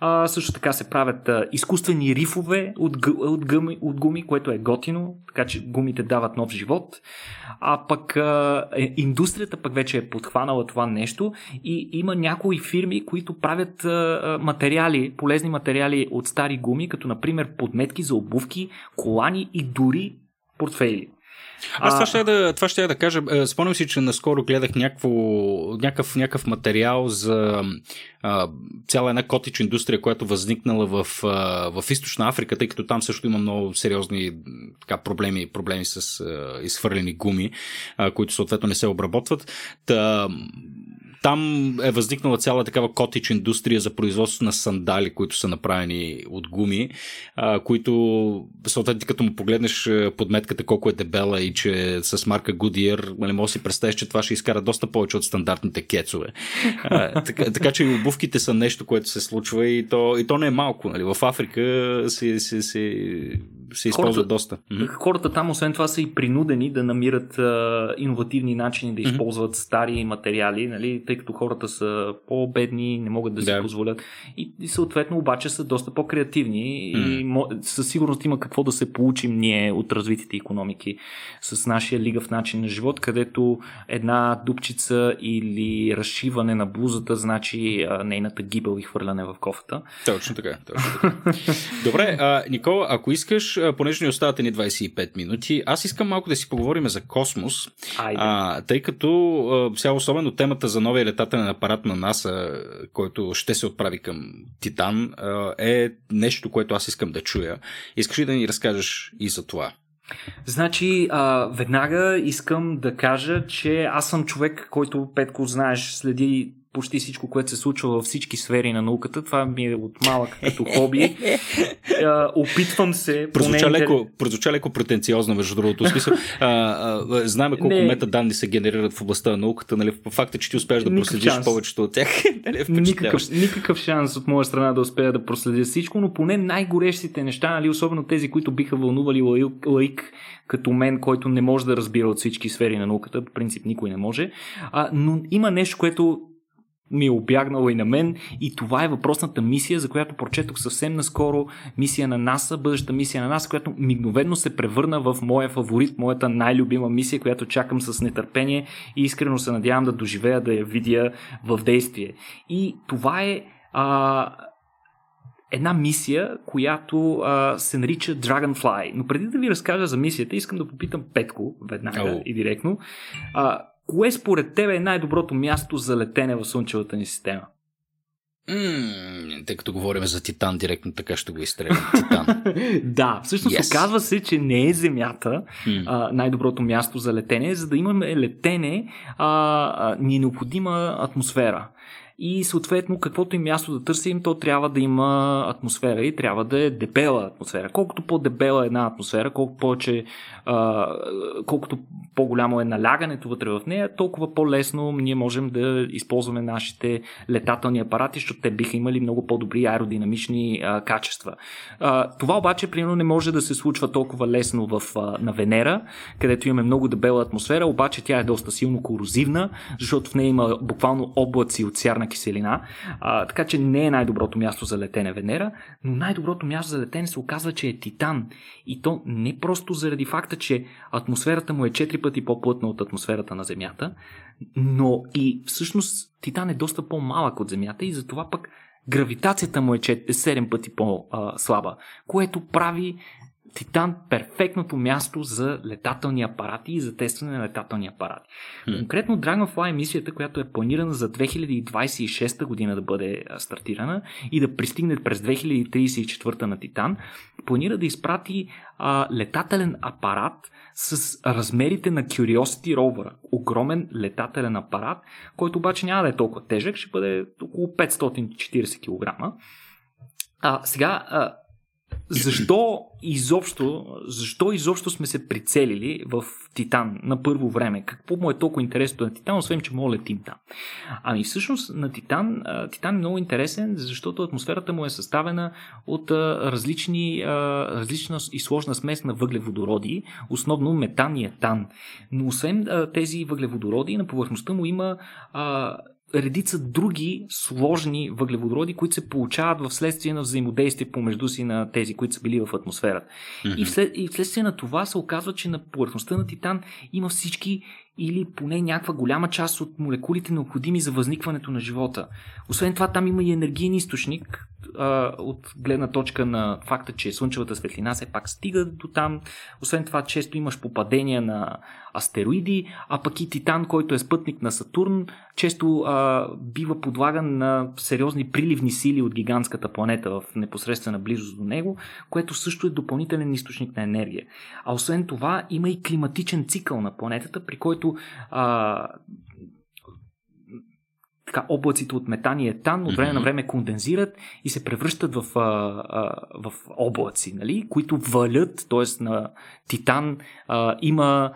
А, също така се правят а, изкуствени рифове от, от, гуми, от гуми, което е готино, така че гумите дават нов живот. А пък а, е, индустрията пък вече е подхванала това нещо и има някои фирми, които правят а, материали, полезни материали от стари гуми, като например подметки за обувки, колани и дори портфейли. Аз това ще, да, това ще да кажа. Е, спомням си, че наскоро гледах някакво, някакъв, някакъв материал за а, цяла една котич индустрия, която възникнала в, а, в Източна Африка, тъй като там също има много сериозни така, проблеми, проблеми с а, изхвърлени гуми, а, които съответно не се обработват. Та, там е възникнала цяла такава котич индустрия за производство на сандали, които са направени от гуми, а, които съответно като му погледнеш подметката колко е дебела и че с марка Goodyear, нали, може да си представиш, че това ще изкара доста повече от стандартните кецове. А, така, така че и обувките са нещо, което се случва и то, и то не е малко. Нали. В Африка се, се, се, се използва хората, доста. Хората там, освен това, са и принудени да намират а, иновативни начини да използват стари материали, нали, тъй като хората са по-бедни, не могат да си да. позволят. И, и съответно обаче са доста по-креативни mm. и със сигурност има какво да се получим ние от развитите економики с нашия лигав начин на живот, където една дупчица или разшиване на блузата значи а, нейната гибел и хвърляне в кофата. Точно така. Точно така. Добре, а, Никола, ако искаш, понеже ни оставате ни 25 минути, аз искам малко да си поговорим за космос, а, тъй като а, сега особено темата за новия летателен апарат на НАСА, който ще се отправи към Титан, е нещо, което аз искам да чуя. Искаш ли да ни разкажеш и за това? Значи, а, веднага искам да кажа, че аз съм човек, който, Петко, знаеш, следи почти всичко, което се случва във всички сфери на науката. Това ми е от малък като хоби. А, опитвам се. Прозвуча, поне... леко, прозвуча леко претенциозно, между другото. Смисъл, а, а, знаем колко Не. метаданни се генерират в областта на науката. Нали? Факта, че ти успееш да никакъв проследиш шанс. повечето от тях. Нали? никакъв, никакъв шанс от моя страна да успея да проследя всичко, но поне най-горещите неща, нали? особено тези, които биха вълнували лаик, лаик като мен, който не може да разбира от всички сфери на науката. По принцип никой не може. А, но има нещо, което ми е обягнало и на мен. И това е въпросната мисия, за която прочетох съвсем наскоро. Мисия на НАСА, бъдеща мисия на НАСА, която мигновено се превърна в моя фаворит, моята най-любима мисия, която чакам с нетърпение и искрено се надявам да доживея да я видя в действие. И това е а, една мисия, която а, се нарича Dragonfly. Но преди да ви разкажа за мисията, искам да попитам Петко веднага oh. и директно. А, Кое според тебе е най-доброто място за летене в Слънчевата ни система? Mm, тъй като говорим за Титан, директно така ще го изстрелим. Титан. да, всъщност yes. оказва се, че не е Земята mm. а, най-доброто място за летене. За да имаме летене, а, а, ни е необходима атмосфера и съответно каквото и място да търсим, то трябва да има атмосфера и трябва да е дебела атмосфера. Колкото по-дебела е една атмосфера, колкото повече, а, колкото по-голямо е налягането вътре в нея, толкова по-лесно ние можем да използваме нашите летателни апарати, защото те биха имали много по-добри аеродинамични а, качества. А, това обаче, примерно, не може да се случва толкова лесно в, а, на Венера, където имаме много дебела атмосфера, обаче тя е доста силно корозивна, защото в нея има буквално облаци от сярна киселина, а, така че не е най-доброто място за летене Венера, но най-доброто място за летене се оказва, че е Титан. И то не просто заради факта, че атмосферата му е 4 пъти по-плътна от атмосферата на Земята, но и всъщност Титан е доста по-малък от Земята и затова пък гравитацията му е 7 пъти по-слаба, което прави Титан перфектното място за летателни апарати и за тестване на летателни апарати. Конкретно Dragonfly мисията, която е планирана за 2026 година да бъде стартирана и да пристигне през 2034 на Титан, планира да изпрати а, летателен апарат с размерите на Curiosity Rover. Огромен летателен апарат, който обаче няма да е толкова тежък, ще бъде около 540 кг. А, сега, а, защо изобщо, защо изобщо сме се прицелили в Титан на първо време? Какво му е толкова интересно на Титан, освен че мога летим там? Ами всъщност на Титан, Титан е много интересен, защото атмосферата му е съставена от различни, различна и сложна смес на въглеводороди, основно метан и етан. Но освен тези въглеводороди, на повърхността му има редица други сложни въглеводороди, които се получават в следствие на взаимодействие помежду си на тези, които са били в атмосферата. Mm-hmm. И, вслед, и вследствие на това се оказва, че на повърхността на Титан има всички или поне някаква голяма част от молекулите необходими за възникването на живота. Освен това, там има и енергиен източник, а, от гледна точка на факта, че слънчевата светлина все пак стига до там. Освен това, често имаш попадения на астероиди, а пък и Титан, който е спътник на Сатурн, често а, бива подлаган на сериозни приливни сили от гигантската планета в непосредствена близост до него, което също е допълнителен източник на енергия. А освен това, има и климатичен цикъл на планетата, при който а, така, облаците от метан и етан от време на време кондензират и се превръщат в, а, а, в облаци, нали, които валят, т.е. на Титан а, има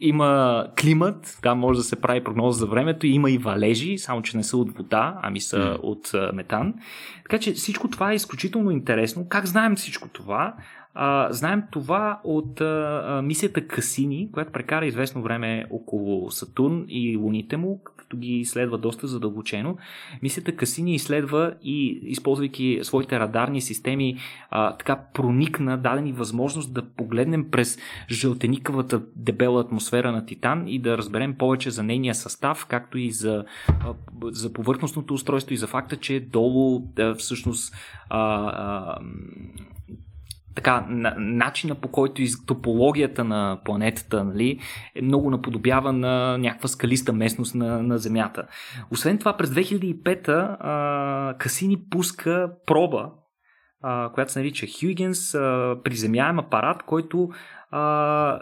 има климат, там може да се прави прогноза за времето, има и валежи, само че не са от вода, ами са mm. от метан. Така че всичко това е изключително интересно. Как знаем всичко това? А, знаем това от а, мисията Касини, която прекара известно време около Сатурн и луните му, като ги изследва доста задълбочено. Мисията Касини изследва и, използвайки своите радарни системи, а, така проникна, дадени възможност да погледнем през жълтеникавата дебела атмосфера на Титан и да разберем повече за нейния състав, както и за, а, за повърхностното устройство и за факта, че долу да, всъщност а, а, така, на, начина по който из топологията на планетата нали, е много наподобява на някаква скалиста местност на, на Земята. Освен това, през 2005 а, Касини пуска проба, а, която се нарича Хюгенс, а, приземяем апарат, който а,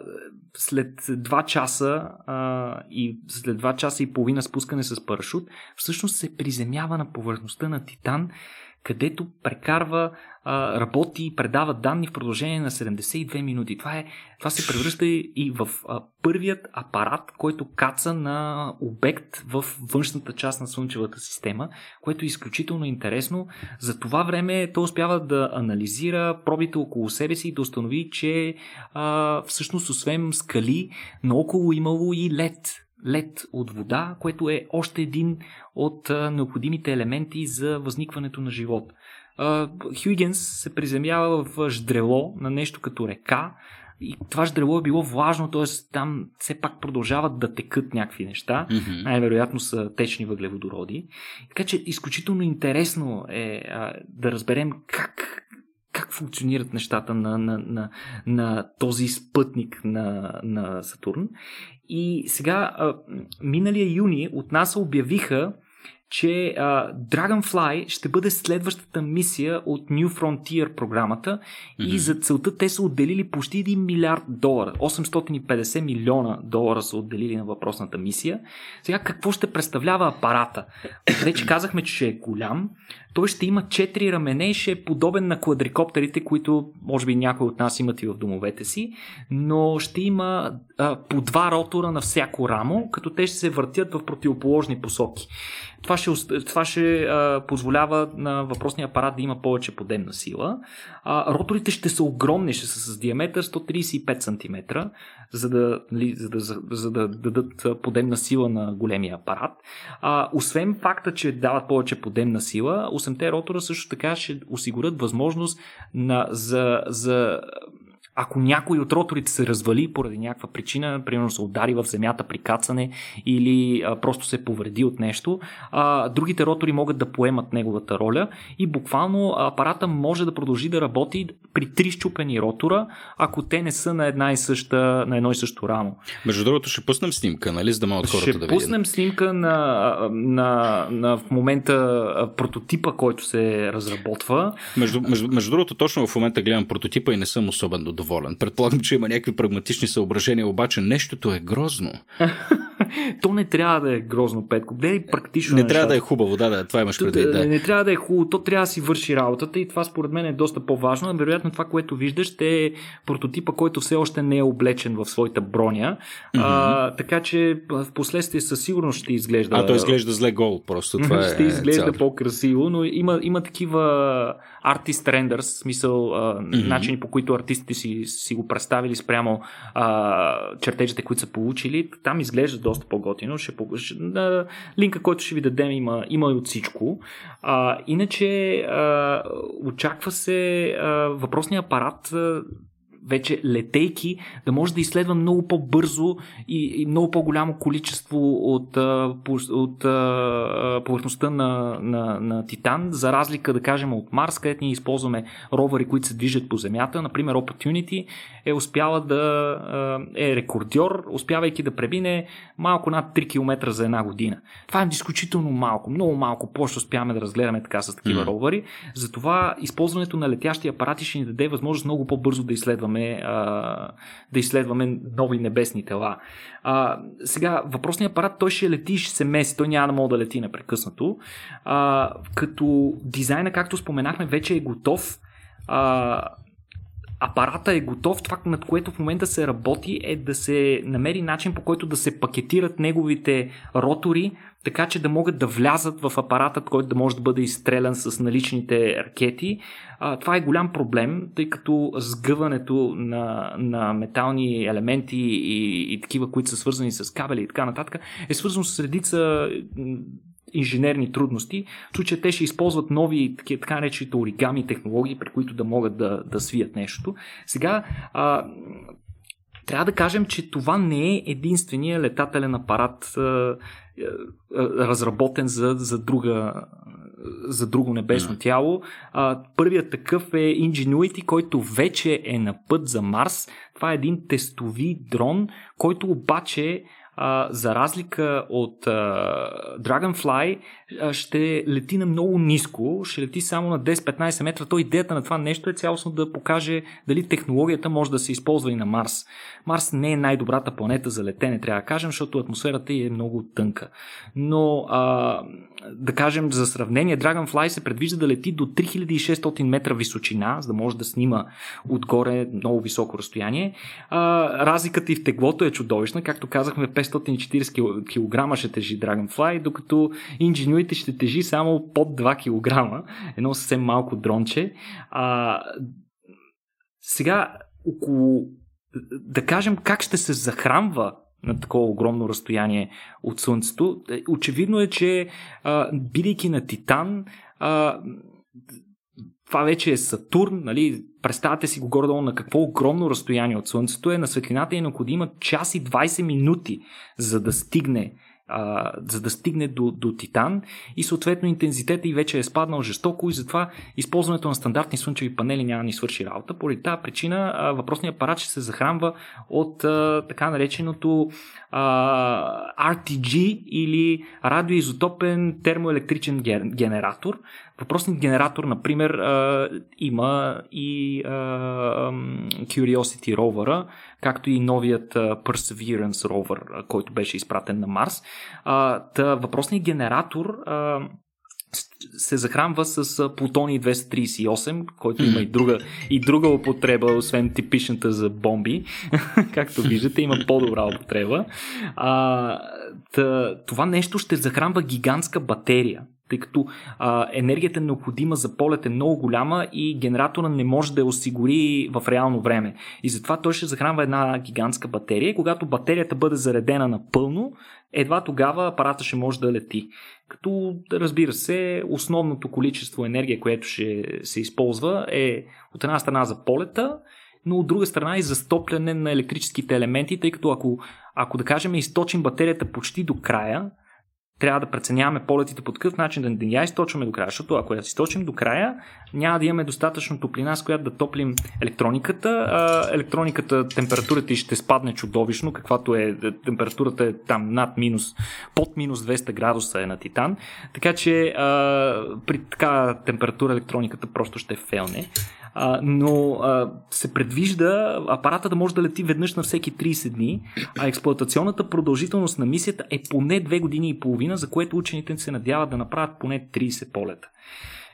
след 2 часа а, и след 2 часа и половина спускане с парашут, всъщност се приземява на повърхността на Титан където прекарва, работи и предава данни в продължение на 72 минути. Това, е, това се превръща и в а, първият апарат, който каца на обект в външната част на Слънчевата система, което е изключително интересно. За това време той успява да анализира пробите около себе си и да установи, че а, всъщност освен скали, наоколо имало и лед лед от вода, което е още един от необходимите елементи за възникването на живот. Хюйгенс се приземява в ждрело на нещо като река, и това ждрело е било влажно, т.е. там все пак продължават да текат някакви неща. Mm-hmm. Най-вероятно са течни въглеводороди. Така че изключително интересно е а, да разберем как, как функционират нещата на, на, на, на този спътник на, на Сатурн. И сега, миналия юни от нас обявиха, че а, Dragonfly ще бъде следващата мисия от New Frontier програмата mm-hmm. и за целта те са отделили почти 1 милиард долара. 850 милиона долара са отделили на въпросната мисия. Сега какво ще представлява апарата? Вече казахме, че ще е голям. Той ще има 4 рамене и ще е подобен на квадрикоптерите, които може би някои от нас имат и в домовете си, но ще има а, по два ротора на всяко рамо, като те ще се въртят в противоположни посоки. Това ще, това ще а, позволява на въпросния апарат да има повече подемна сила. А, роторите ще са огромни, ще са с диаметър 135 см, за да, нали, за да, за, за да дадат подемна сила на големия апарат. А, освен факта, че дават повече подемна сила, 8-те ротора също така ще осигурят възможност на, за, за ако някой от роторите се развали поради някаква причина, примерно се удари в земята при кацане или а, просто се повреди от нещо, а, другите ротори могат да поемат неговата роля и буквално апарата може да продължи да работи при три щупени ротора, ако те не са на една и съща, на едно и също рамо. Между другото ще пуснем снимка, нали, за да могат хората ще да видят. Ще пуснем снимка на, на, на в момента прототипа, който се разработва. Между, между, между другото, точно в момента гледам прототипа и не съм особено доволен. Предполагам, че има някакви прагматични съображения, обаче нещото е грозно. То не трябва да е грозно, Петко. Не е практично. Не трябва да е хубаво, да, да, това имаш предвид. Да. Не, не трябва да е хубаво, то трябва да си върши работата и това според мен е доста по-важно. Вероятно това, което виждаш, е прототипа, който все още не е облечен в своята броня. Mm-hmm. А, така че в последствие със сигурност ще изглежда. А, то изглежда зле гол, просто това ще е. изглежда цял. по-красиво, но има, има такива артист рендърс, смисъл а, mm-hmm. начини по които артистите си, си го представили спрямо а, чертежите, които са получили. Там изглежда доста по-готино. Ще, ще, линка, който ще ви дадем, има, има и от всичко. А, иначе а, очаква се а, въпросния апарат а, вече летейки, да може да изследва много по-бързо и, и много по-голямо количество от, от, от повърхността на, на, на Титан, за разлика, да кажем, от Марс, където ние използваме ровери, които се движат по Земята. Например, Opportunity е успяла да е рекордьор, успявайки да пребине малко над 3 км за една година. Това е изключително малко, много малко по-ще успяваме да разгледаме така с такива mm. ровери. Затова използването на летящи апарати ще ни даде възможност много по-бързо да изследваме изследваме, а, да изследваме нови небесни тела. А, сега, въпросният апарат, той ще лети и ще се меси, той няма да може да лети непрекъснато. А, като дизайна, както споменахме, вече е готов. А, апарата е готов, това над което в момента се работи е да се намери начин по който да се пакетират неговите ротори, така че да могат да влязат в апаратът, който да може да бъде изстрелян с наличните ракети. А, това е голям проблем, тъй като сгъването на, на метални елементи и, и такива, които са свързани с кабели и така нататък, е свързано с редица инженерни трудности, в случая те ще използват нови така наречените оригами технологии, при които да могат да, да свият нещото. Сега а, трябва да кажем, че това не е единствения летателен апарат а, а, разработен за, за друга за друго небесно тяло. А, първият такъв е Ingenuity, който вече е на път за Марс. Това е един тестови дрон, който обаче за разлика от Dragonfly, ще лети на много ниско, ще лети само на 10-15 метра. То идеята на това нещо е цялостно да покаже дали технологията може да се използва и на Марс. Марс не е най-добрата планета за летене, трябва да кажем, защото атмосферата е много тънка. Но а, да кажем за сравнение, Dragonfly се предвижда да лети до 3600 метра височина, за да може да снима отгоре много високо разстояние. А, разликата и в теглото е чудовищна, както казахме, 540 кг ще тежи Dragonfly, докато Ingenuity ще тежи само под 2 кг, едно съвсем малко дронче. А, сега, около да кажем как ще се захранва на такова огромно разстояние от Слънцето. Очевидно е, че а, бидейки на Титан, а, това вече е Сатурн, нали? представете си го горе-долу на какво огромно разстояние от Слънцето е, на светлината е необходима час и 20 минути, за да стигне а, за да стигне до, до Титан и съответно интензитета и вече е спаднал жестоко и затова използването на стандартни слънчеви панели няма ни свърши работа. Поради тази причина а, въпросният апарат ще се захранва от а, така нареченото а, RTG или радиоизотопен термоелектричен генератор. Въпросният генератор, например, има и Curiosity ровъра, както и новият Perseverance ровър, който беше изпратен на Марс. Въпросният генератор се захранва с плутоний 238, който има и друга, и друга употреба, освен типичната за бомби. Както виждате, има по-добра употреба. А, това нещо ще захранва гигантска батерия, тъй като а, енергията необходима за полет е много голяма и генератора не може да я осигури в реално време. И затова той ще захранва една гигантска батерия. Когато батерията бъде заредена напълно, едва тогава апарата ще може да лети. Като, разбира се, основното количество енергия, което ще се използва е от една страна за полета но от друга страна и застопляне на електрическите елементи, тъй като ако, ако да кажем източим батерията почти до края, трябва да преценяваме полетите по такъв начин да не я източваме до края, защото ако я източим до края, няма да имаме достатъчно топлина, с която да топлим електрониката. А, електрониката, температурата ще спадне чудовищно, каквато е температурата е там над минус, под минус 200 градуса е на титан. Така че при така температура електрониката просто ще фелне. Но а, се предвижда апарата да може да лети веднъж на всеки 30 дни, а експлуатационната продължителност на мисията е поне 2 години и половина, за което учените се надяват да направят поне 30 полета.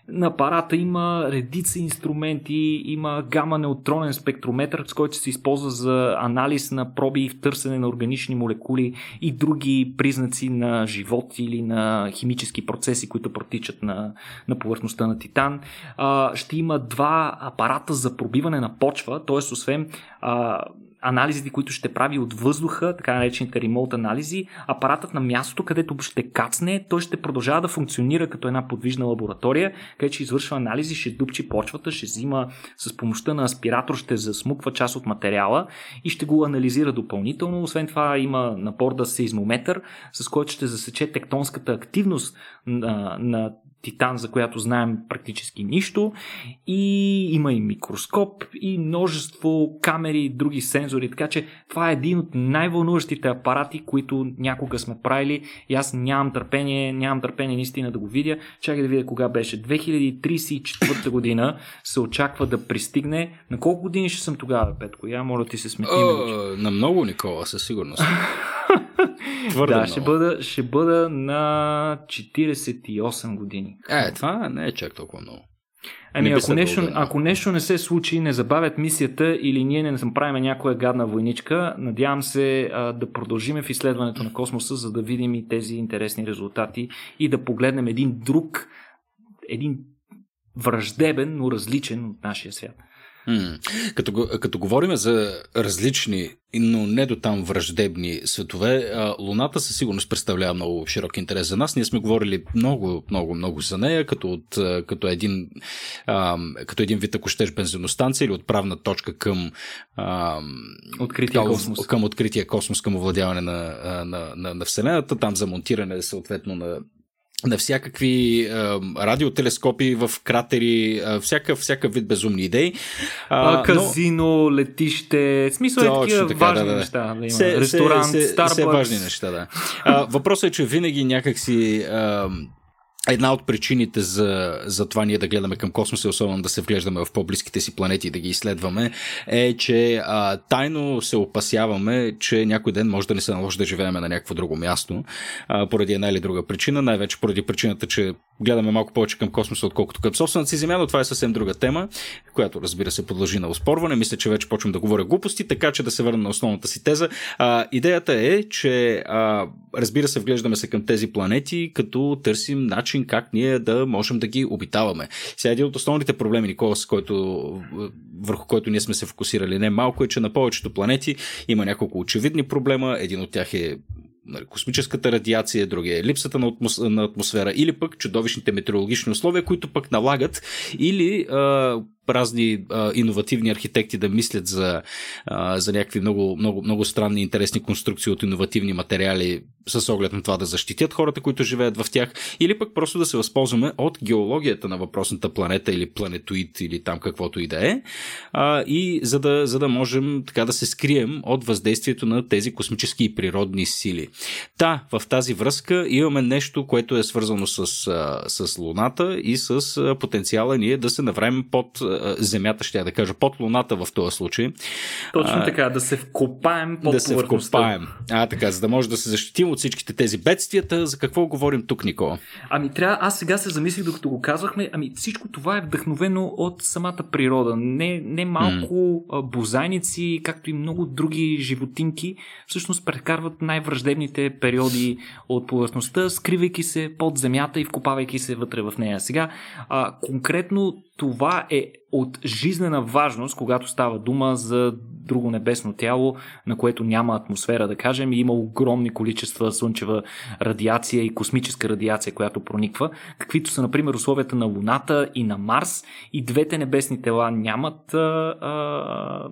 На апарата има редица инструменти, има гама неутронен спектрометър, с който се използва за анализ на проби и търсене на органични молекули и други признаци на живот или на химически процеси, които протичат на, на повърхността на Титан. А, ще има два апарата за пробиване на почва, т.е. освен а, анализите, които ще прави от въздуха, така наречените ремонт анализи, апаратът на мястото, където ще кацне, той ще продължава да функционира като една подвижна лаборатория, където ще извършва анализи, ще дупчи почвата, ще взима с помощта на аспиратор, ще засмуква част от материала и ще го анализира допълнително. Освен това има на борда сейзмометър, с който ще засече тектонската активност на, на Титан, за която знаем практически нищо. И има и микроскоп, и множество камери, и други сензори. Така че това е един от най-вълнуващите апарати, които някога сме правили. И аз нямам търпение, нямам търпение наистина да го видя. Чакай да видя кога беше. 2034 година се очаква да пристигне. На колко години ще съм тогава, Петко? Я моля ти се смети. на много, Никола, със сигурност. Твърде да, ще бъда, ще бъда на 48 години. Е, това не е чак толкова много. Ами, не ако, нещо, ако нещо не се случи, не забавят мисията или ние не направим някоя гадна войничка, надявам се а, да продължиме в изследването на космоса, за да видим и тези интересни резултати и да погледнем един друг, един враждебен, но различен от нашия свят. М-м. Като, като говорим за различни, но не до там враждебни светове, Луната със сигурност представлява много широк интерес за нас. Ние сме говорили много, много, много за нея, като, от, като, един, като един вид, ако щеш, бензиностанция или отправна точка към открития космос. Към открития космос, към овладяване на, на, на, на Вселената, там за монтиране съответно на на всякакви е, радиотелескопи в кратери, е, всяка, всяка вид безумни идеи. А, а, казино, но... летище, смисъл е такива така, важни да, да. неща. Да има. Се, Ресторант, се, Starbucks. Все важни неща, да. А, въпросът е, че винаги някакси... Е, Една от причините за, за това ние да гледаме към космоса, особено да се вглеждаме в по-близките си планети и да ги изследваме, е, че а, тайно се опасяваме, че някой ден може да не се наложи да живеем на някакво друго място, а, поради една или друга причина, най-вече поради причината, че гледаме малко повече към космоса, отколкото към собствената си Земя, но това е съвсем друга тема, която разбира се подлъжи на оспорване. Мисля, че вече почвам да говоря глупости, така че да се върна на основната си теза. А, идеята е, че а, разбира се, вглеждаме се към тези планети, като търсим начин как ние да можем да ги обитаваме. Сега един от основните проблеми, Никола, с който, върху който ние сме се фокусирали не малко, е, че на повечето планети има няколко очевидни проблема. Един от тях е Нали, космическата радиация, другия е липсата на, атмос... на атмосфера или пък чудовищните метеорологични условия, които пък налагат или а, разни а, иновативни архитекти да мислят за, а, за някакви много, много, много странни интересни конструкции от иновативни материали с оглед на това да защитят хората, които живеят в тях, или пък просто да се възползваме от геологията на въпросната планета или планетоид или там каквото и да е, а, и за да, за да можем така да се скрием от въздействието на тези космически и природни сили. Та, в тази връзка имаме нещо, което е свързано с, с Луната и с потенциала ние да се навремем под Земята, ще я да кажа, под Луната в този случай. Точно така, да се вкопаем под Да се вкопаем. А, така, за да може да се защитим от всичките тези бедствията. За какво говорим тук, Никола? Ами трябва, аз сега се замислих, докато го казвахме, ами всичко това е вдъхновено от самата природа. Не, не малко mm. бозайници, както и много други животинки, всъщност прекарват най-враждебните периоди от повърхността, скривайки се под земята и вкопавайки се вътре в нея. Сега, а, конкретно това е от жизнена важност, когато става дума за друго небесно тяло, на което няма атмосфера, да кажем, и има огромни количества слънчева радиация и космическа радиация, която прониква, каквито са, например, условията на Луната и на Марс. И двете небесни тела нямат а, а,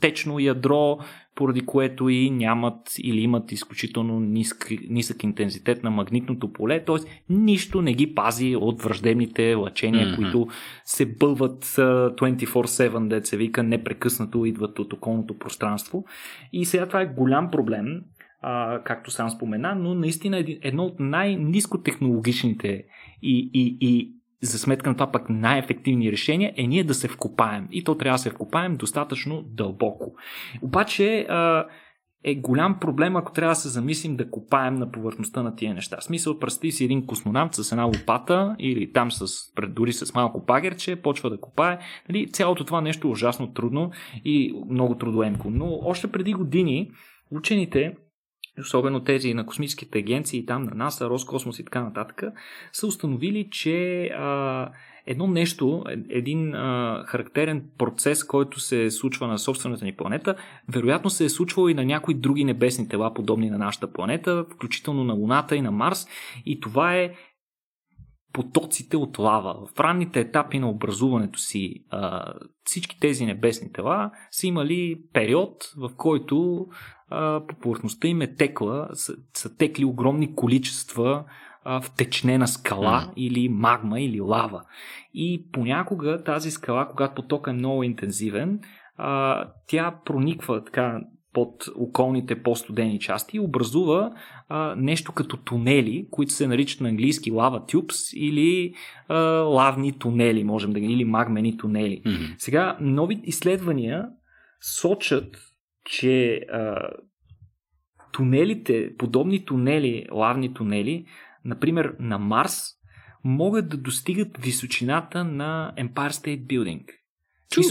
течно ядро, поради което и нямат или имат изключително нисък, нисък интензитет на магнитното поле, т.е. нищо не ги пази от враждебните лъчения, mm-hmm. които се бълват 24-7, деца вика, непрекъснато идват от околното пространство. И сега това е голям проблем, а, както сам спомена, но наистина едно от най-низкотехнологичните и, и, и за сметка на това пък най-ефективни решения е ние да се вкопаем. И то трябва да се вкопаем достатъчно дълбоко. Обаче е голям проблем, ако трябва да се замислим да копаем на повърхността на тия неща. В смисъл, представи си един космонавт с една лопата или там с, дори с малко пагерче, почва да копае. Нали, цялото това нещо е ужасно трудно и много трудоемко. Но още преди години учените особено тези на космическите агенции, там на НАСА, Роскосмос и така нататък, са установили, че а, едно нещо, един а, характерен процес, който се случва на собствената ни планета, вероятно се е случвал и на някои други небесни тела, подобни на нашата планета, включително на Луната и на Марс. И това е потоците от лава. В ранните етапи на образуването си а, всички тези небесни тела са имали период, в който а, по повърхността им е текла, са, са текли огромни количества а, втечнена скала mm. или магма или лава. И понякога тази скала, когато потока е много интензивен, а, тя прониква така под околните по-студени части и образува а, нещо като тунели, които се наричат на английски лава тюбс или а, лавни тунели, можем да ги, или магмени тунели. Mm-hmm. Сега, нови изследвания сочат, че а, тунелите, подобни тунели, лавни тунели, например на Марс, могат да достигат височината на Empire State Building. Чу.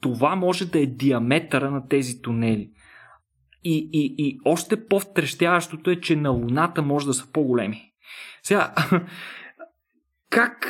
Това може да е диаметъра на тези тунели. И, и, и още по-втрещяващото е, че на Луната може да са по-големи. Сега, как,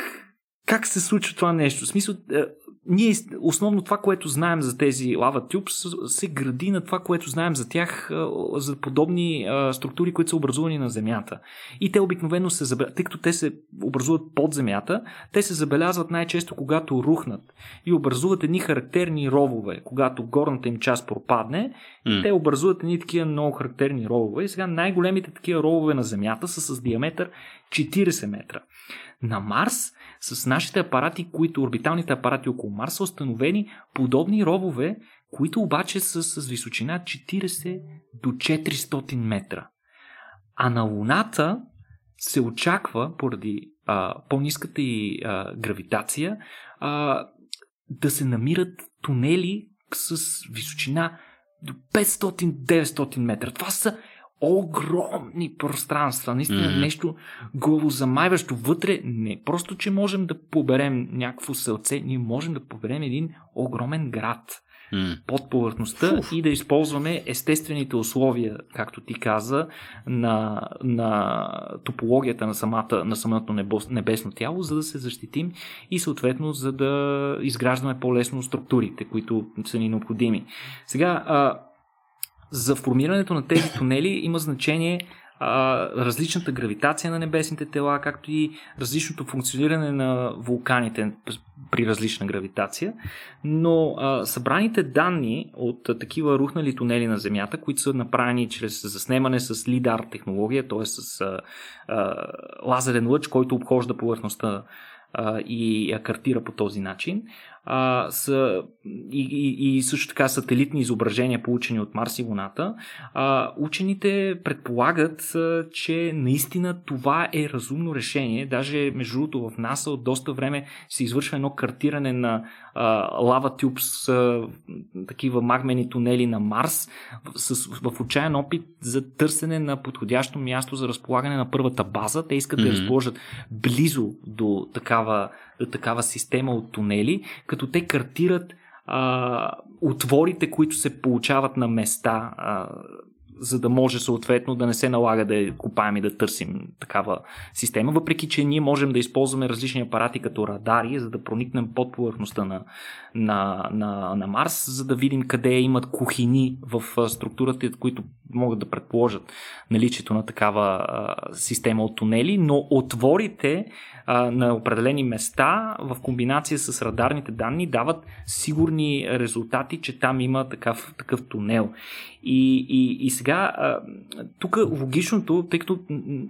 как се случва това нещо? В смисъл, е, ние основно това, което знаем за тези лава тюбс, се гради на това, което знаем за тях, за подобни структури, които са образувани на Земята. И те обикновено се забелязват, тъй като те се образуват под Земята, те се забелязват най-често, когато рухнат и образуват едни характерни ровове. Когато горната им част пропадне, mm. те образуват едни такива много характерни ровове. И сега най-големите такива ровове на Земята са с диаметър 40 метра. На Марс с нашите апарати, които орбиталните апарати около Марс са установени подобни ровове, които обаче са с височина 40 до 400 метра. А на Луната се очаква, поради а, по-низката и а, гравитация, а, да се намират тунели с височина до 500-900 метра. Това са огромни пространства, наистина mm-hmm. нещо главозамайващо вътре. Не просто, че можем да поберем някакво селце, ние можем да поберем един огромен град mm. под повърхността Фуф. и да използваме естествените условия, както ти каза, на, на топологията на, самата, на самото небесно тяло, за да се защитим и съответно за да изграждаме по-лесно структурите, които са ни необходими. Сега, за формирането на тези тунели има значение а, различната гравитация на небесните тела, както и различното функциониране на вулканите при различна гравитация. Но а, събраните данни от а, такива рухнали тунели на Земята, които са направени чрез заснемане с лидар технология, т.е. с а, а, лазерен лъч, който обхожда повърхността и я картира по този начин. А, са, и, и, и също така сателитни изображения, получени от Марс и Луната, а, учените предполагат, а, че наистина това е разумно решение. Даже, между другото, в НАСА от доста време се извършва едно картиране на лава тюбс, а, такива магмени тунели на Марс, с, в отчаян опит за търсене на подходящо място за разполагане на първата база. Те искат mm-hmm. да разположат близо до такава, такава система от тунели, като те картират а, отворите, които се получават на места а, за да може съответно да не се налага да купаем и да търсим такава система, въпреки че ние можем да използваме различни апарати като радари, за да проникнем под повърхността на, на, на, на Марс, за да видим къде имат кухини в структурата, които могат да предположат наличието на такава система от тунели, но отворите на определени места в комбинация с радарните данни дават сигурни резултати, че там има такъв, такъв тунел. И, и, и сега, тук логичното, тъй като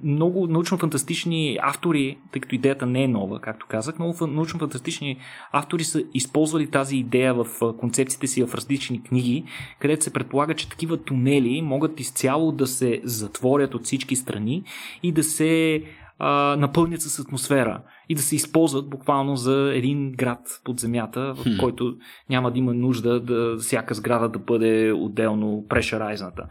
много научно-фантастични автори, тъй като идеята не е нова, както казах, много научно-фантастични автори са използвали тази идея в концепциите си в различни книги, където се предполага, че такива тунели могат изцяло да се затворят от всички страни и да се а, напълнят с атмосфера и да се използват буквално за един град под земята, в който няма да има нужда да всяка сграда да бъде отделно прешарайзната.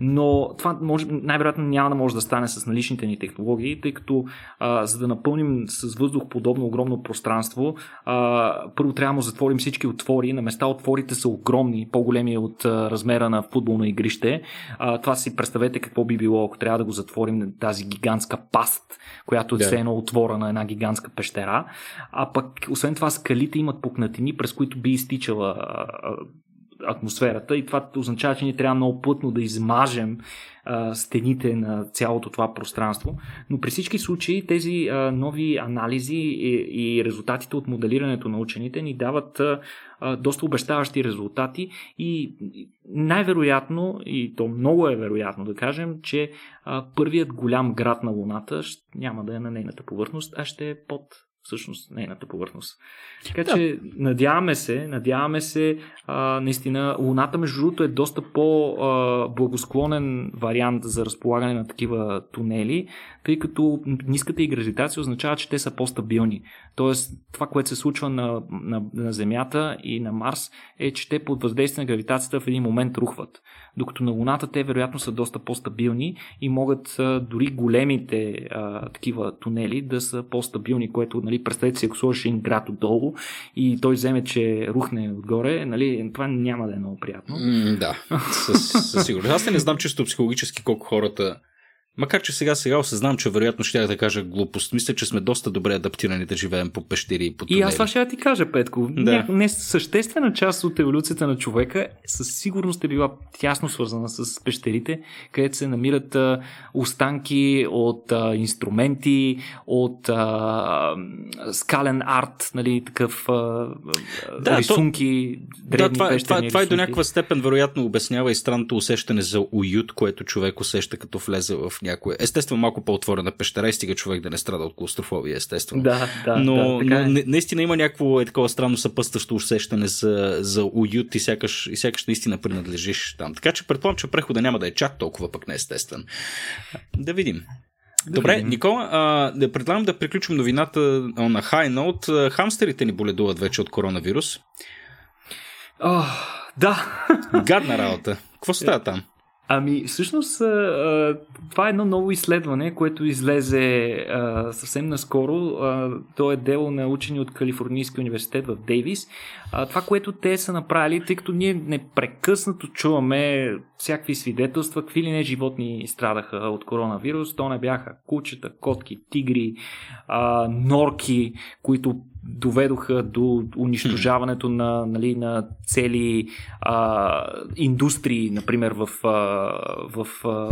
Но това може, най-вероятно няма да може да стане с наличните ни технологии, тъй като а, за да напълним с въздух подобно огромно пространство, а, първо трябва да затворим всички отвори. На места отворите са огромни, по-големи от а, размера на футболно игрище. А, това си представете какво би било, ако трябва да го затворим тази гигантска паст, която е да. все едно отвора на една гигантска пещера, а пък освен това скалите имат пукнатини, през които би изтичала атмосферата и това означава, че ние трябва много плътно да измажем а, стените на цялото това пространство. Но при всички случаи тези а, нови анализи и, и резултатите от моделирането на учените ни дават а, доста обещаващи резултати и най-вероятно, и то много е вероятно да кажем, че първият голям град на Луната няма да е на нейната повърхност, а ще е под всъщност нейната повърхност. Така да. че надяваме се, надяваме се, а, наистина, Луната между другото е доста по-благосклонен вариант за разполагане на такива тунели, тъй като ниската и гравитация означава, че те са по-стабилни. Тоест, това, което се случва на, на, на Земята и на Марс, е, че те под въздействие на гравитацията в един момент рухват. Докато на Луната те вероятно са доста по-стабилни и могат а, дори големите а, такива тунели да са по-стабилни, което, нали, представете си, ако сложиш един град отдолу и той вземе, че рухне отгоре, нали, това няма да е много приятно. Mm, да, със, със сигурност. Аз не знам чисто психологически колко хората Макар, че сега сега осъзнавам, че вероятно ще да кажа глупост. Мисля, че сме доста добре адаптирани да живеем по пещери и по тунели. И аз това ще ти кажа, Петко. Да. Не, съществена част от еволюцията на човека със сигурност е била тясно свързана с пещерите, където се намират а, останки от а, инструменти, от а, скален арт, нали, такъв а, да, рисунки, то, древни да, това, това, това, това е до някаква степен вероятно обяснява и странното усещане за уют, което човек усеща като влезе в някоя. Естествено, малко по-отворена пещера и стига човек да не страда от клаустрофобия, естествено. Да, да. Но, да, но е. наистина има някакво е такова странно съпъстващо усещане за, за уют и сякаш, и сякаш наистина принадлежиш там. Така че предполагам, че прехода няма да е чак толкова пък неестествен. Да видим. Да Добре, видим. Никола, а, да предлагам да приключим новината на High Note. Хамстерите ни боледуват вече от коронавирус. Oh, да. Гадна работа. Какво става там? Ами, всъщност, това е едно ново изследване, което излезе съвсем наскоро. То е дело на учени от Калифорнийския университет в Дейвис. Това, което те са направили, тъй като ние непрекъснато чуваме всякакви свидетелства, какви ли не животни страдаха от коронавирус, то не бяха кучета, котки, тигри, норки, които доведоха до унищожаването на, нали, на цели а, индустрии, например в, а, в а,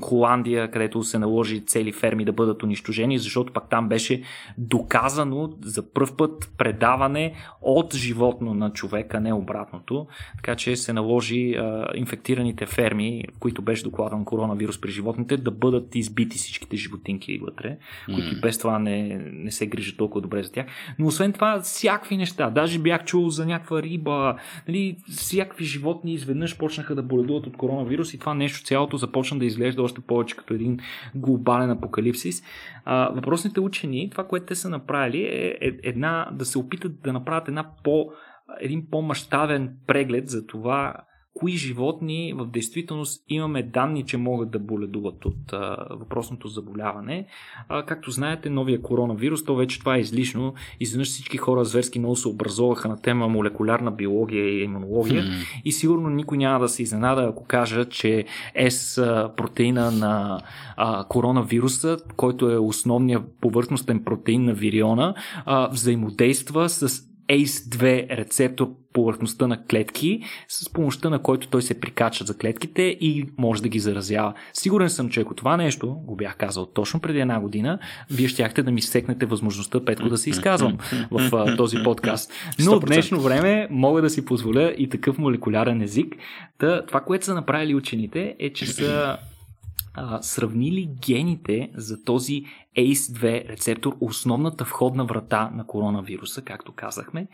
Холандия, където се наложи цели ферми да бъдат унищожени, защото пак там беше доказано за първ път предаване от животно на човека, не обратното. Така че се наложи а, инфектираните ферми, в които беше докладан коронавирус при животните, да бъдат избити всичките животинки вътре, които без това не, не се грижат толкова добре за тях. Но освен това, всякакви неща. Даже бях чул за някаква риба, нали, всякакви животни изведнъж почнаха да боледуват от коронавирус и това нещо цялото започна да изглежда още повече като един глобален апокалипсис. А, въпросните учени, това, което те са направили е, е една, да се опитат да направят една по, един по-масштабен преглед за това кои животни в действителност имаме данни, че могат да боледуват от а, въпросното заболяване. А, както знаете, новия коронавирус, то вече това е излишно. Изведнъж всички хора зверски много се образуваха на тема молекулярна биология и имунология mm. и сигурно никой няма да се изненада, ако кажа, че S протеина на а, коронавируса, който е основният повърхностен протеин на вириона, а, взаимодейства с ACE2 рецептор повърхността на клетки, с помощта на който той се прикача за клетките и може да ги заразява. Сигурен съм, че ако това нещо го бях казал точно преди една година, вие щяхте да ми секнете възможността Петко да се изказвам в а, този подкаст. Но в днешно време мога да си позволя и такъв молекулярен език. Та, това, което са направили учените е, че са а, сравнили гените за този ACE2 рецептор, основната входна врата на коронавируса, както казахме,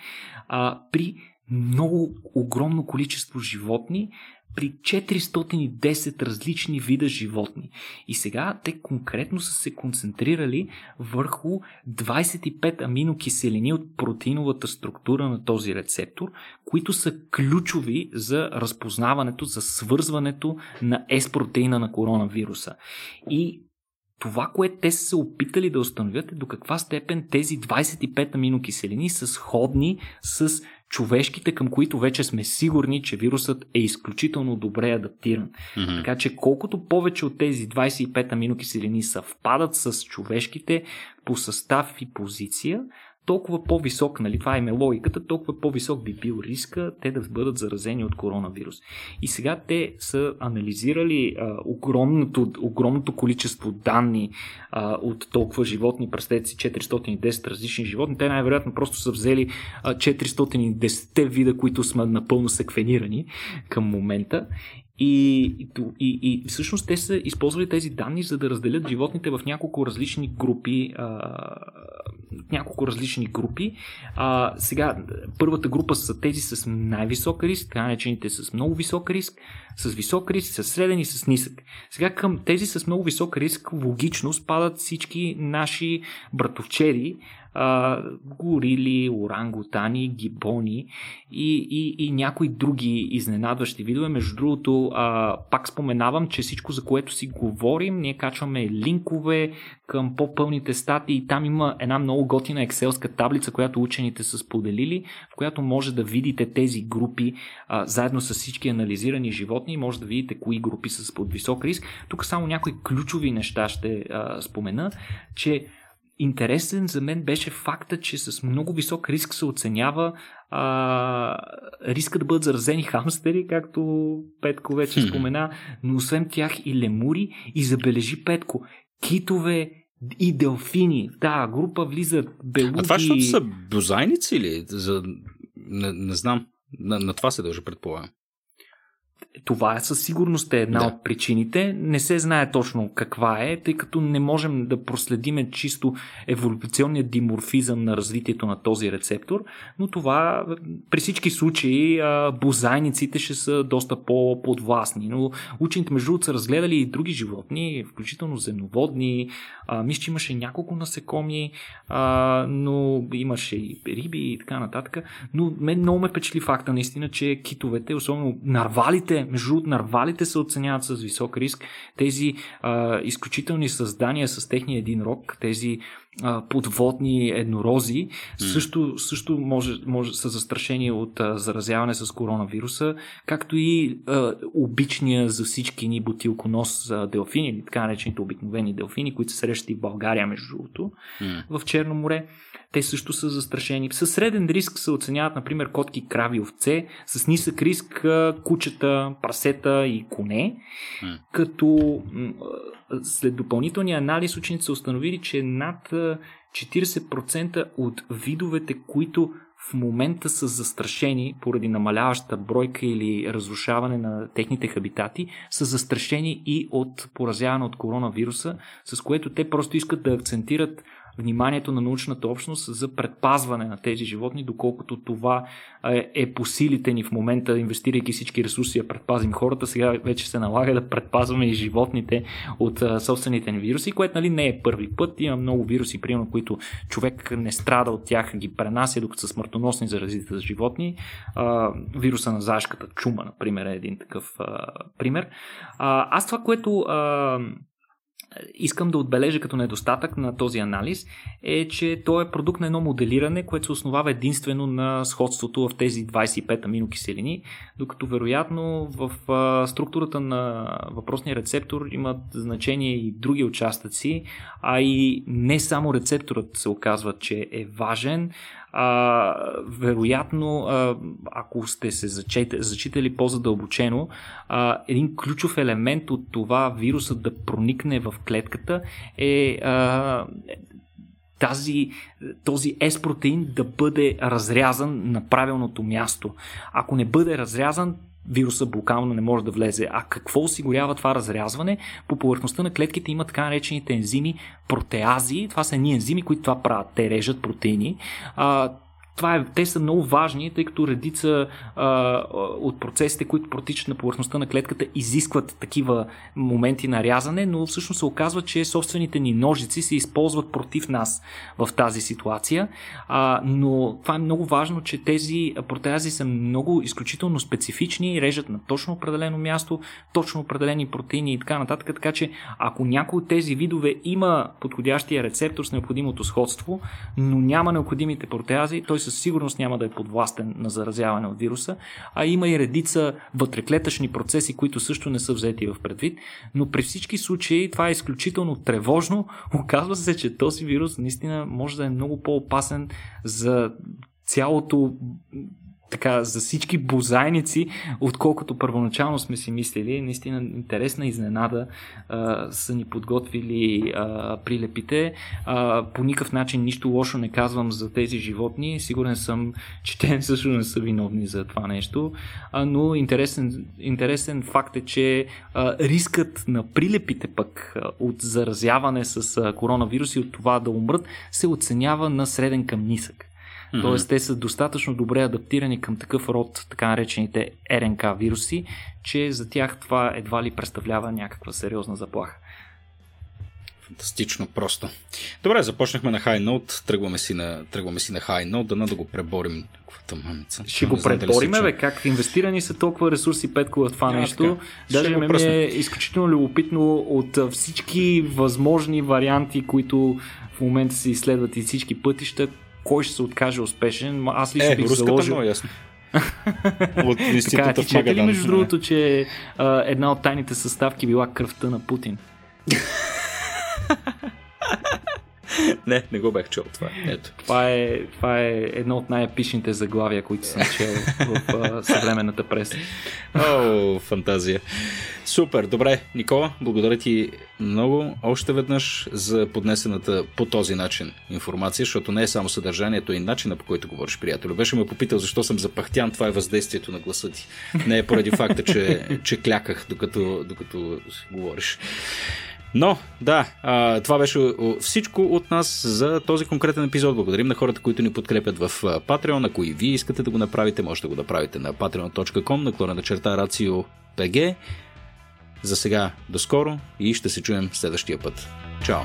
а, при много огромно количество животни, при 410 различни вида животни. И сега те конкретно са се концентрирали върху 25 аминокиселини от протеиновата структура на този рецептор, които са ключови за разпознаването, за свързването на S-протеина на коронавируса. И това, което те са се опитали да установят е до каква степен тези 25 аминокиселини са сходни с човешките, към които вече сме сигурни, че вирусът е изключително добре адаптиран. Mm-hmm. Така че колкото повече от тези 25 аминокиселини съвпадат с човешките по състав и позиция, толкова по-висок, нали, това е логиката, толкова по-висок би бил риска те да бъдат заразени от коронавирус. И сега те са анализирали а, огромното, огромното количество данни а, от толкова животни, представете си 410 различни животни. Те най-вероятно просто са взели а, 410 вида, които сме напълно секвенирани към момента и, и, и всъщност те са използвали тези данни, за да разделят животните в няколко различни групи. А, няколко различни групи. А, сега, първата група са тези с най-висок риск, така наречените с много висок риск, с висок риск, с среден и с нисък. Сега към тези с много висок риск логично спадат всички наши братовчери, а, горили, орангутани, гибони и, и, и някои други изненадващи видове. Между другото, а, пак споменавам, че всичко, за което си говорим, ние качваме линкове към по-пълните статии там има една много готина екселска таблица, която учените са споделили, в която може да видите тези групи а, заедно с всички анализирани животни може да видите кои групи са с под висок риск. Тук само някои ключови неща ще а, спомена, че интересен за мен беше факта, че с много висок риск се оценява а, риска да бъдат заразени хамстери, както Петко вече спомена, но освен тях и лемури и забележи Петко, китове и делфини. Да, група влизат белуги. А това защото са бюзайници или? За... Не, не знам. На, на това се дължи, предполагам. Това е със сигурност е една да. от причините. Не се знае точно каква е, тъй като не можем да проследиме чисто еволюционния диморфизъм на развитието на този рецептор, но това при всички случаи бозайниците ще са доста по-подвластни. Но учените между другото са разгледали и други животни, включително земноводни, а, мисля, че имаше няколко насекоми, а, но имаше и риби и така нататък. Но мен много ме впечатли факта наистина, че китовете, особено нарвалите, между другото, нарвалите се оценяват с висок риск. Тези а, изключителни създания с техния един рок, тези а, подводни еднорози, mm. също, също може, може са застрашени от а, заразяване с коронавируса, както и а, обичния за всички ни бутилконос а, делфини, така наречените обикновени делфини, които се срещат и в България, между другото, mm. в Черно море те също са застрашени. Със среден риск се оценяват, например, котки, крави, овце, с нисък риск кучета, прасета и коне, mm. като след допълнителния анализ ученици са установили, че над 40% от видовете, които в момента са застрашени поради намаляваща бройка или разрушаване на техните хабитати, са застрашени и от поразяване от коронавируса, с което те просто искат да акцентират вниманието на научната общност за предпазване на тези животни, доколкото това е, е по силите ни в момента, инвестирайки всички ресурси да предпазим хората, сега вече се налага да предпазваме и животните от собствените ни вируси, което нали, не е първи път. Има много вируси, примерно, които човек не страда от тях, ги пренася, докато са смъртоносни заразите за животни. Вируса на зашката чума, например, е един такъв пример. Аз това, което искам да отбележа като недостатък на този анализ е, че той е продукт на едно моделиране, което се основава единствено на сходството в тези 25 аминокиселини, докато вероятно в структурата на въпросния рецептор имат значение и други участъци, а и не само рецепторът се оказва, че е важен, а, вероятно, а, ако сте се зачитали, зачитали по-задълбочено, а, един ключов елемент от това вирусът да проникне в клетката е а, тази, този S-протеин да бъде разрязан на правилното място. Ако не бъде разрязан, вируса буквално не може да влезе. А какво осигурява това разрязване? По повърхността на клетките има така наречените ензими протеази. Това са едни ензими, които това правят. Те режат протеини. А, това е, те са много важни, тъй като редица а, от процесите, които протичат на повърхността на клетката, изискват такива моменти на рязане, но всъщност се оказва, че собствените ни ножици се използват против нас в тази ситуация. А, но това е много важно, че тези протеази са много изключително специфични, режат на точно определено място, точно определени протеини и така нататък. Така че ако някой от тези видове има подходящия рецептор с необходимото сходство, но няма необходимите протеази, той със сигурност няма да е подвластен на заразяване от вируса, а има и редица вътреклетъчни процеси, които също не са взети в предвид. Но при всички случаи това е изключително тревожно. Оказва се, че този вирус наистина може да е много по-опасен за цялото така, за всички бозайници, отколкото първоначално сме си мислили. Наистина интересна изненада а, са ни подготвили а, прилепите. А, по никакъв начин нищо лошо не казвам за тези животни. Сигурен съм, че те също не са виновни за това нещо. А, но интересен, интересен факт е, че а, рискът на прилепите пък а, от заразяване с а, коронавируси от това да умрат се оценява на среден към нисък. Mm-hmm. Тоест, те са достатъчно добре адаптирани към такъв род, така наречените РНК вируси, че за тях това едва ли представлява някаква сериозна заплаха. Фантастично просто. Добре, започнахме на High Note, тръгваме си на, тръгваме си на High Note, да да го преборим. Мамица. Ще го пребориме, бе, как инвестирани са толкова ресурси, Петко, в това а, нещо. Така. Даже ми е изключително любопитно от всички възможни варианти, които в момента се изследват и всички пътища, кой ще се откаже успешен. Аз лично е, бих заложил... Много ясно. от така, ти в ли между другото, че а, една от тайните съставки била кръвта на Путин? не, не го бях чул това. Ето. Това, е, това е едно от най-епичните заглавия, които съм чел в а, съвременната преса. О, фантазия. Супер, добре, Никола, благодаря ти много още веднъж за поднесената по този начин информация, защото не е само съдържанието и начина по който говориш, приятел. Беше ме попитал защо съм запахтян, това е въздействието на гласа ти. Не е поради факта, че, че кляках докато, докато говориш. Но, да, това беше всичко от нас за този конкретен епизод. Благодарим на хората, които ни подкрепят в Patreon. Ако и вие искате да го направите, можете да го направите на patreon.com, наклона на черта RACIO.PG. За сега, до скоро и ще се чуем следващия път. Чао!